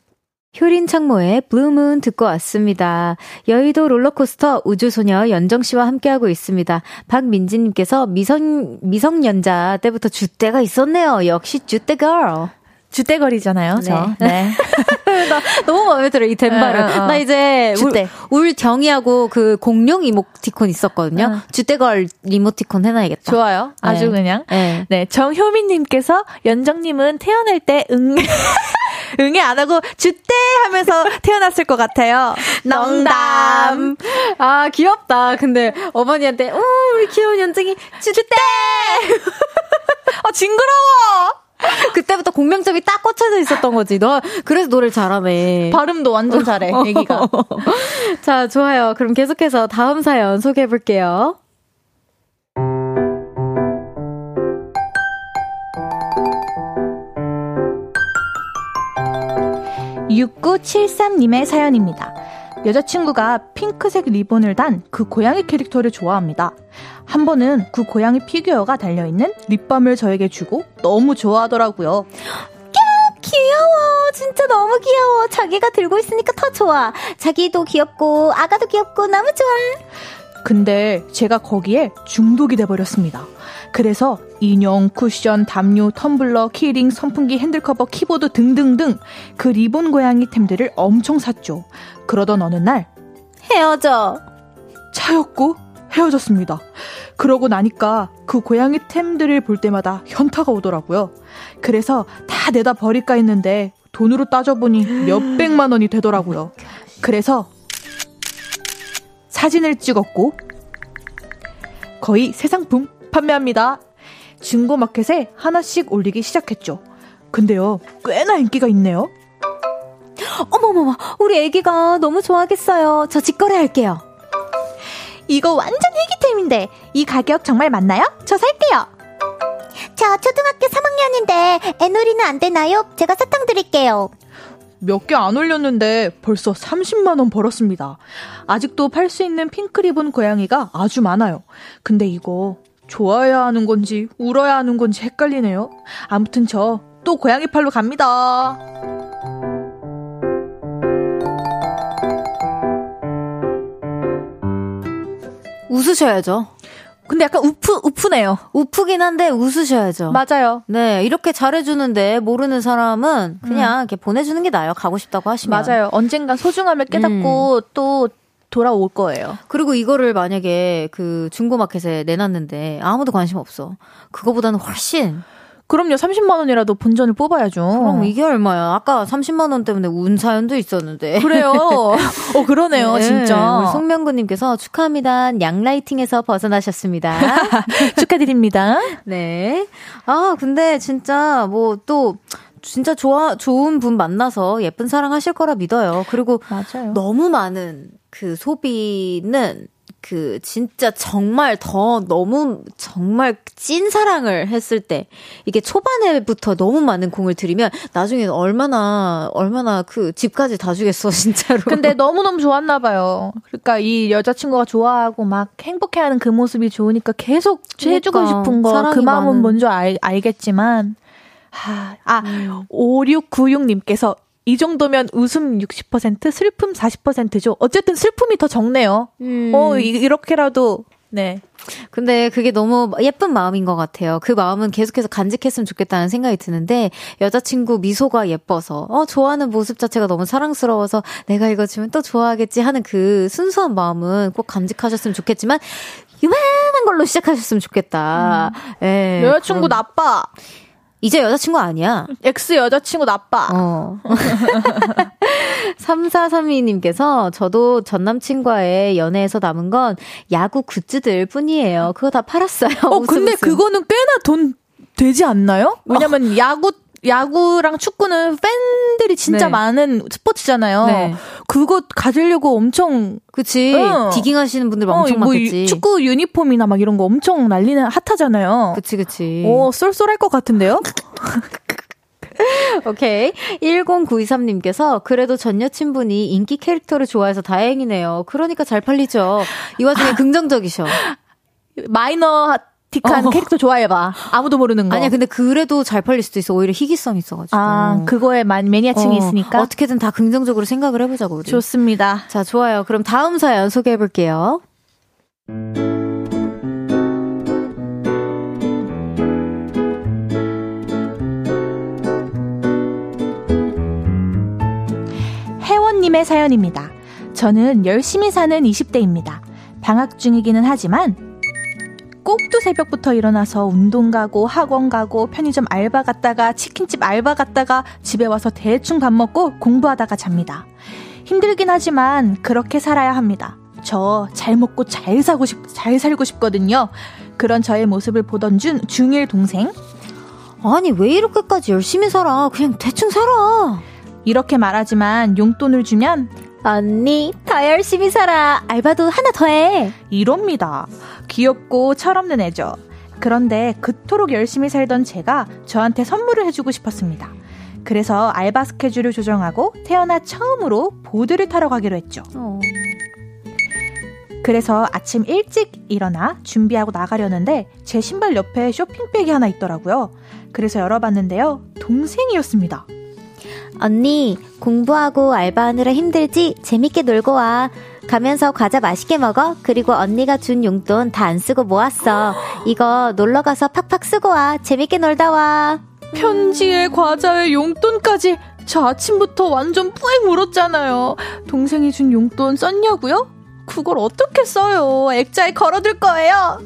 효린 창모의 Blue Moon 듣고 왔습니다. 여의도 롤러코스터 우주소녀 연정 씨와 함께하고 있습니다. 박민지님께서 미성, 미성년자 때부터 줏대가 있었네요. 역시 줏대 girl. 주대거리잖아요, 저. 네. 네. 나 너무 마음에 들어, 이 덴바를. 어, 어. 나 이제 주대. 울, 정이하고 그 공룡 이모티콘 있었거든요. 어. 주대걸 이모티콘 해놔야겠다. 좋아요. 네. 아주 그냥. 네. 네. 정효민님께서 연정님은 태어날 때 응, 응애 안 하고 주대 하면서 태어났을 것 같아요. 농담. 아, 귀엽다. 근데 어머니한테, 오, 우리 귀여운 연정이 주대! 아, 징그러워! 그때부터 공명점이 딱 꽂혀져 있었던 거지. 너 그래서 노래를 잘하네. 발음도 완전 잘해. 애기가. 자, 좋아요. 그럼 계속해서 다음 사연 소개해 볼게요. 6973님의 사연입니다. 여자친구가 핑크색 리본을 단 그 고양이 캐릭터를 좋아합니다. 한 번은 그 고양이 피규어가 달려있는 립밤을 저에게 주고 너무 좋아하더라고요. 귀여워. 진짜 너무 귀여워. 자기가 들고 있으니까 더 좋아. 자기도 귀엽고, 아가도 귀엽고, 너무 좋아. 근데 제가 거기에 중독이 돼버렸습니다. 그래서 인형, 쿠션, 담요, 텀블러, 키링, 선풍기, 핸들커버, 키보드 등등등 그 리본 고양이 템들을 엄청 샀죠. 그러던 어느 날 헤어져. 차였고 헤어졌습니다. 그러고 나니까 그 고양이 템들을 볼 때마다 현타가 오더라고요. 그래서 다 내다 버릴까 했는데 돈으로 따져보니 몇백만 원이 되더라고요. 그래서 사진을 찍었고 거의 새 상품 판매합니다. 중고마켓에 하나씩 올리기 시작했죠. 근데요, 꽤나 인기가 있네요. 어머머머, 우리 애기가 너무 좋아하겠어요. 저 직거래 할게요. 이거 완전 희귀템인데 이 가격 정말 맞나요? 저 살게요. 저 초등학교 3학년인데 애놀이는 안 되나요? 제가 사탕 드릴게요. 몇 개 안 올렸는데 벌써 30만 원 벌었습니다. 아직도 팔 수 있는 핑크 리본 고양이가 아주 많아요. 근데 이거 좋아야 하는 건지 울어야 하는 건지 헷갈리네요. 아무튼 저 또 고양이 팔로 갑니다. 웃으셔야죠. 근데 약간 우프, 우프네요. 우프긴 한데 웃으셔야죠. 맞아요. 네, 이렇게 잘해주는데 모르는 사람은 그냥 음. 이렇게 보내주는 게 나아요. 가고 싶다고 하시면. 맞아요. 언젠간 소중함을 깨닫고 음. 또 돌아올 거예요. 그리고 이거를 만약에 그 중고마켓에 내놨는데 아무도 관심 없어. 그거보다는 훨씬 그럼요. 30만 원이라도 본전을 뽑아야죠. 그럼 이게 얼마야? 아까 30만 원 때문에 운 사연도 있었는데. 그래요. 어 그러네요, 네. 진짜. 우리 송명구 님께서 축하합니다. 양라이팅에서 벗어나셨습니다. 축하드립니다. 네. 아 근데 진짜 뭐 또. 진짜 좋아 좋은 분 만나서 예쁜 사랑 하실 거라 믿어요. 그리고 맞아요. 너무 많은 그 소비는 그 진짜 정말 더 너무 정말 찐 사랑을 했을 때 이게 초반에부터 너무 많은 공을 들이면 나중에 얼마나 얼마나 그 집까지 다 주겠어 진짜로. 근데 너무 너무 좋았나 봐요. 그러니까 이 여자친구가 좋아하고 막 행복해하는 그 모습이 좋으니까 계속 해주고 그러니까, 싶은 거 그 마음은 많은. 뭔지 알, 알겠지만 하, 아 음. 5696님께서 이 정도면 웃음 60% 슬픔 40%죠. 어쨌든 슬픔이 더 적네요. 음. 어 이, 이렇게라도 네. 근데 그게 너무 예쁜 마음인 것 같아요. 그 마음은 계속해서 간직했으면 좋겠다는 생각이 드는데 여자친구 미소가 예뻐서 어 좋아하는 모습 자체가 너무 사랑스러워서 내가 이거 주면 또 좋아하겠지 하는 그 순수한 마음은 꼭 간직하셨으면 좋겠지만 요만한 걸로 시작하셨으면 좋겠다. 예. 여자친구 그런- 나빠. 이제 여자친구 아니야. ex 여자친구 나빠. 어. 3432님께서 저도 전 남친과의 연애에서 남은 건 야구 굿즈들 뿐이에요. 그거 다 팔았어요. 어, 근데. 그거는 꽤나 돈 되지 않나요? 왜냐면 야구 야구랑 축구는 팬들이 진짜 네. 많은 스포츠잖아요. 네. 그거 가지려고 엄청 그치. 응. 디깅 하시는 분들 어, 엄청 뭐 많겠지. 유- 축구 유니폼이나 막 이런 거 엄청 난리는 핫하잖아요. 그치, 그치. 오, 쏠쏠할 것 같은데요? 오케이. 10923님께서 그래도 전 여친분이 인기 캐릭터를 좋아해서 다행이네요. 그러니까 잘 팔리죠. 이 와중에 긍정적이셔. 마이너 틱한 어. 캐릭터 좋아해봐. 아무도 모르는 거. 아니야, 근데 그래도 잘 팔릴 수도 있어. 오히려 희귀성 있어가지고. 아, 그거에 만 매니아층이 어, 있으니까. 어떻게든 다 긍정적으로 생각을 해보자고, 우리. 좋습니다. 자, 좋아요. 그럼 다음 사연 소개해볼게요. 혜원님의 사연입니다. 저는 열심히 사는 20대입니다. 방학 중이기는 하지만 꼭두 새벽부터 일어나서 운동 가고 학원 가고 편의점 알바 갔다가 치킨집 알바 갔다가 집에 와서 대충 밥 먹고 공부하다가 잡니다. 힘들긴 하지만 그렇게 살아야 합니다. 저 잘 먹고 잘 사고 싶, 잘 살고 싶거든요. 그런 저의 모습을 보던 중 중1 동생 아니, 왜 이렇게까지 열심히 살아? 그냥 대충 살아. 이렇게 말하지만 용돈을 주면 언니, 더 열심히 살아. 알바도 하나 더 해. 이럽니다. 귀엽고 철없는 애죠. 그런데 그토록 열심히 살던 제가 저한테 선물을 해주고 싶었습니다. 그래서 알바 스케줄을 조정하고 태어나 처음으로 보드를 타러 가기로 했죠. 어. 그래서 아침 일찍 일어나 준비하고 나가려는데 제 신발 옆에 쇼핑백이 하나 있더라고요. 그래서 열어봤는데요. 동생이었습니다. 언니, 공부하고 알바하느라 힘들지? 재밌게 놀고 와. 가면서 과자 맛있게 먹어. 그리고 언니가 준 용돈 다 안 쓰고 모았어. 이거 놀러 가서 팍팍 쓰고 와. 재밌게 놀다 와. 편지에 과자에 용돈까지 저 아침부터 완전 뿌잉 울었잖아요. 동생이 준 용돈 썼냐고요? 그걸 어떻게 써요? 액자에 걸어둘 거예요.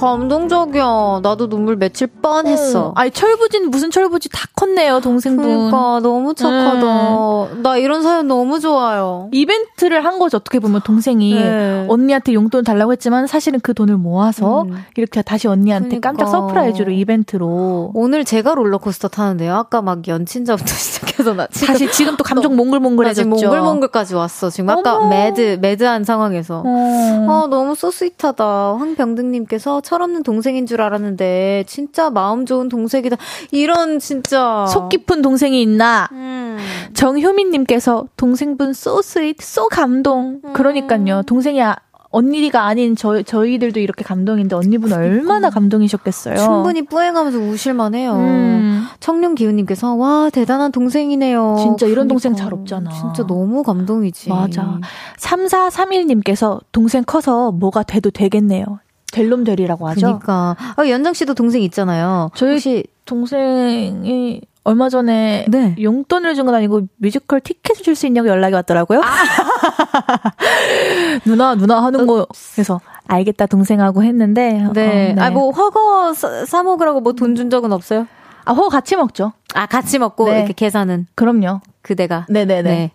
감동적이야. 나도 눈물 맺힐 뻔했어. 아니 철부진 무슨 철부지 다 컸네요 동생분. 그러니까 너무 착하다. 나 이런 사연 너무 좋아요. 이벤트를 한 거죠 어떻게 보면 동생이 네. 언니한테 용돈 달라고 했지만 사실은 그 돈을 모아서 음. 이렇게 다시 언니한테 그러니까. 깜짝 surprise로 이벤트로 오늘 제가 롤러코스터 타는데요. 아까 막 연친자부터 시작해서 나 지금 다시 지금 또 감정 나 몽글몽글해졌죠. 몽글몽글까지 왔어. 지금 아까 어머. mad mad한 상황에서. 어. 아, 너무 so sweet하다. 황병등님께서 철없는 동생인 줄 알았는데, 진짜 마음 좋은 동생이다. 이런, 진짜. 속 깊은 동생이 있나? 음. 정효민님께서 동생분 so sweet, so 감동. 음. 그러니까요. 동생이 아, 언니가 아닌 저, 저희들도 이렇게 감동인데 언니분 얼마나 감동이셨겠어요. 충분히 뿌행하면서 우실만 해요. 음. 청룡 기훈님께서, 와, 대단한 동생이네요. 진짜 이런 동생 그러니까. 잘 없잖아. 진짜 너무 감동이지. 맞아. 3431님께서 동생 커서 뭐가 돼도 되겠네요. 될놈 되리라고 하죠. 그니까. 아, 연정 씨도 동생 있잖아요. 저희 혹시, 동생이 얼마 전에 네. 용돈을 준 건 아니고 뮤지컬 티켓을 줄 수 있냐고 연락이 왔더라고요. 누나 누나 하는 거 해서 알겠다 동생하고 했는데 네. 어, 아, 뭐, 허거 사, 사 먹으라고 뭐 돈 준 적은 없어요? 아, 호 같이 먹죠. 아, 같이 먹고, 네. 이렇게 계산은. 그럼요. 그대가. 네네네. 네.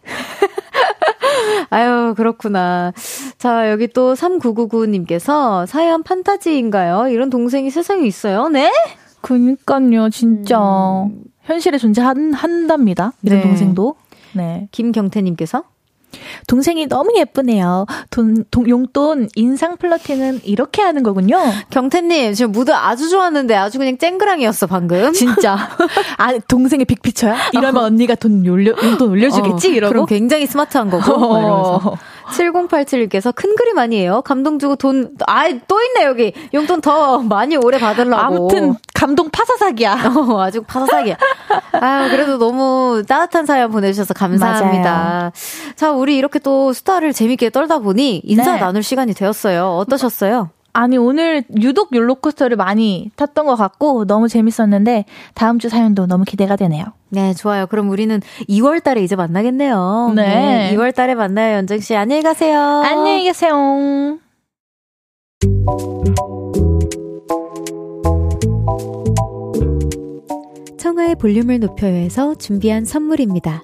아유, 그렇구나. 자, 여기 또 3999님께서 사연 판타지인가요? 이런 동생이 세상에 있어요? 네? 그니까요, 진짜. 현실에 존재한답니다. 이런 네. 동생도. 네. 김경태님께서 동생이 너무 예쁘네요. 돈, 돈, 용돈 인상 플러팅은 이렇게 하는 거군요. 경태님, 지금 무드 아주 좋았는데 아주 그냥 쨍그랑이었어, 방금. 진짜. 아, 동생의 빅피처야? 이러면 어. 언니가 돈 올려, 용돈 올려주겠지? 어, 이러고. 그럼 굉장히 스마트한 거고. 어. 7087께서 큰 그림 아니에요? 감동 주고 돈, 아, 또 있네, 여기. 용돈 더 많이 오래 받으려고. 아무튼, 감동 파사삭이야. 어, 아주 파사삭이야. 아 그래도 너무 따뜻한 사연 보내주셔서 감사합니다. 맞아요. 자, 우리 이렇게 또 수다를 재밌게 떨다 보니 인사 네. 나눌 시간이 되었어요. 어떠셨어요? 아니, 오늘 유독 롤러코스터를 많이 탔던 것 같고 너무 재밌었는데 다음 주 사연도 너무 기대가 되네요. 네, 좋아요. 그럼 우리는 2월 달에 이제 만나겠네요. 네. 네 2월 달에 만나요, 연정 씨. 안녕히 가세요. 안녕히 계세요. 청하의 볼륨을 높여요에서 준비한 선물입니다.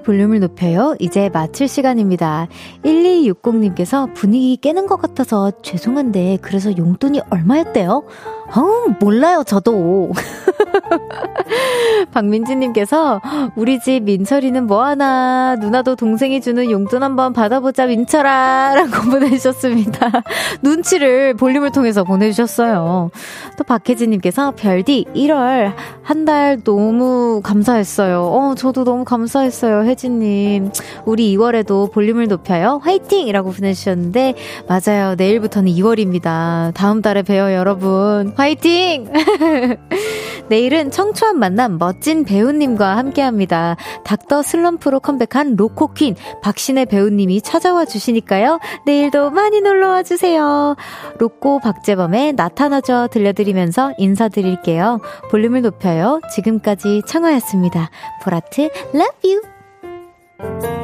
볼륨을 높여요. 이제 마칠 시간입니다. 1260님께서 분위기 깨는 것 같아서 죄송한데 그래서 용돈이 얼마였대요? 어, 몰라요, 저도. 박민지님께서 우리 집 민철이는 뭐하나 누나도 동생이 주는 용돈 한번 받아보자 민철아 라고 보내주셨습니다. 눈치를 볼륨을 통해서 보내주셨어요. 또 박혜진님께서 별디 1월 한 달 너무 감사했어요. 어 저도 너무 감사했어요 혜진님. 우리 2월에도 볼륨을 높여요 화이팅 이라고 보내주셨는데 맞아요 내일부터는 2월입니다. 다음 달에 봬요 여러분. 화이팅! 내일 은 청초한 만남 멋진 배우님과 함께 합니다. 닥터 슬럼프로 컴백한 로코퀸 박신혜 배우님이 찾아와 주시니까요. 내일도 많이 놀러와 주세요. 로꼬 박재범의 나타나죠 들려드리면서 인사드릴게요. 볼륨을 높여요. 지금까지 청하였습니다. 보라트, love you!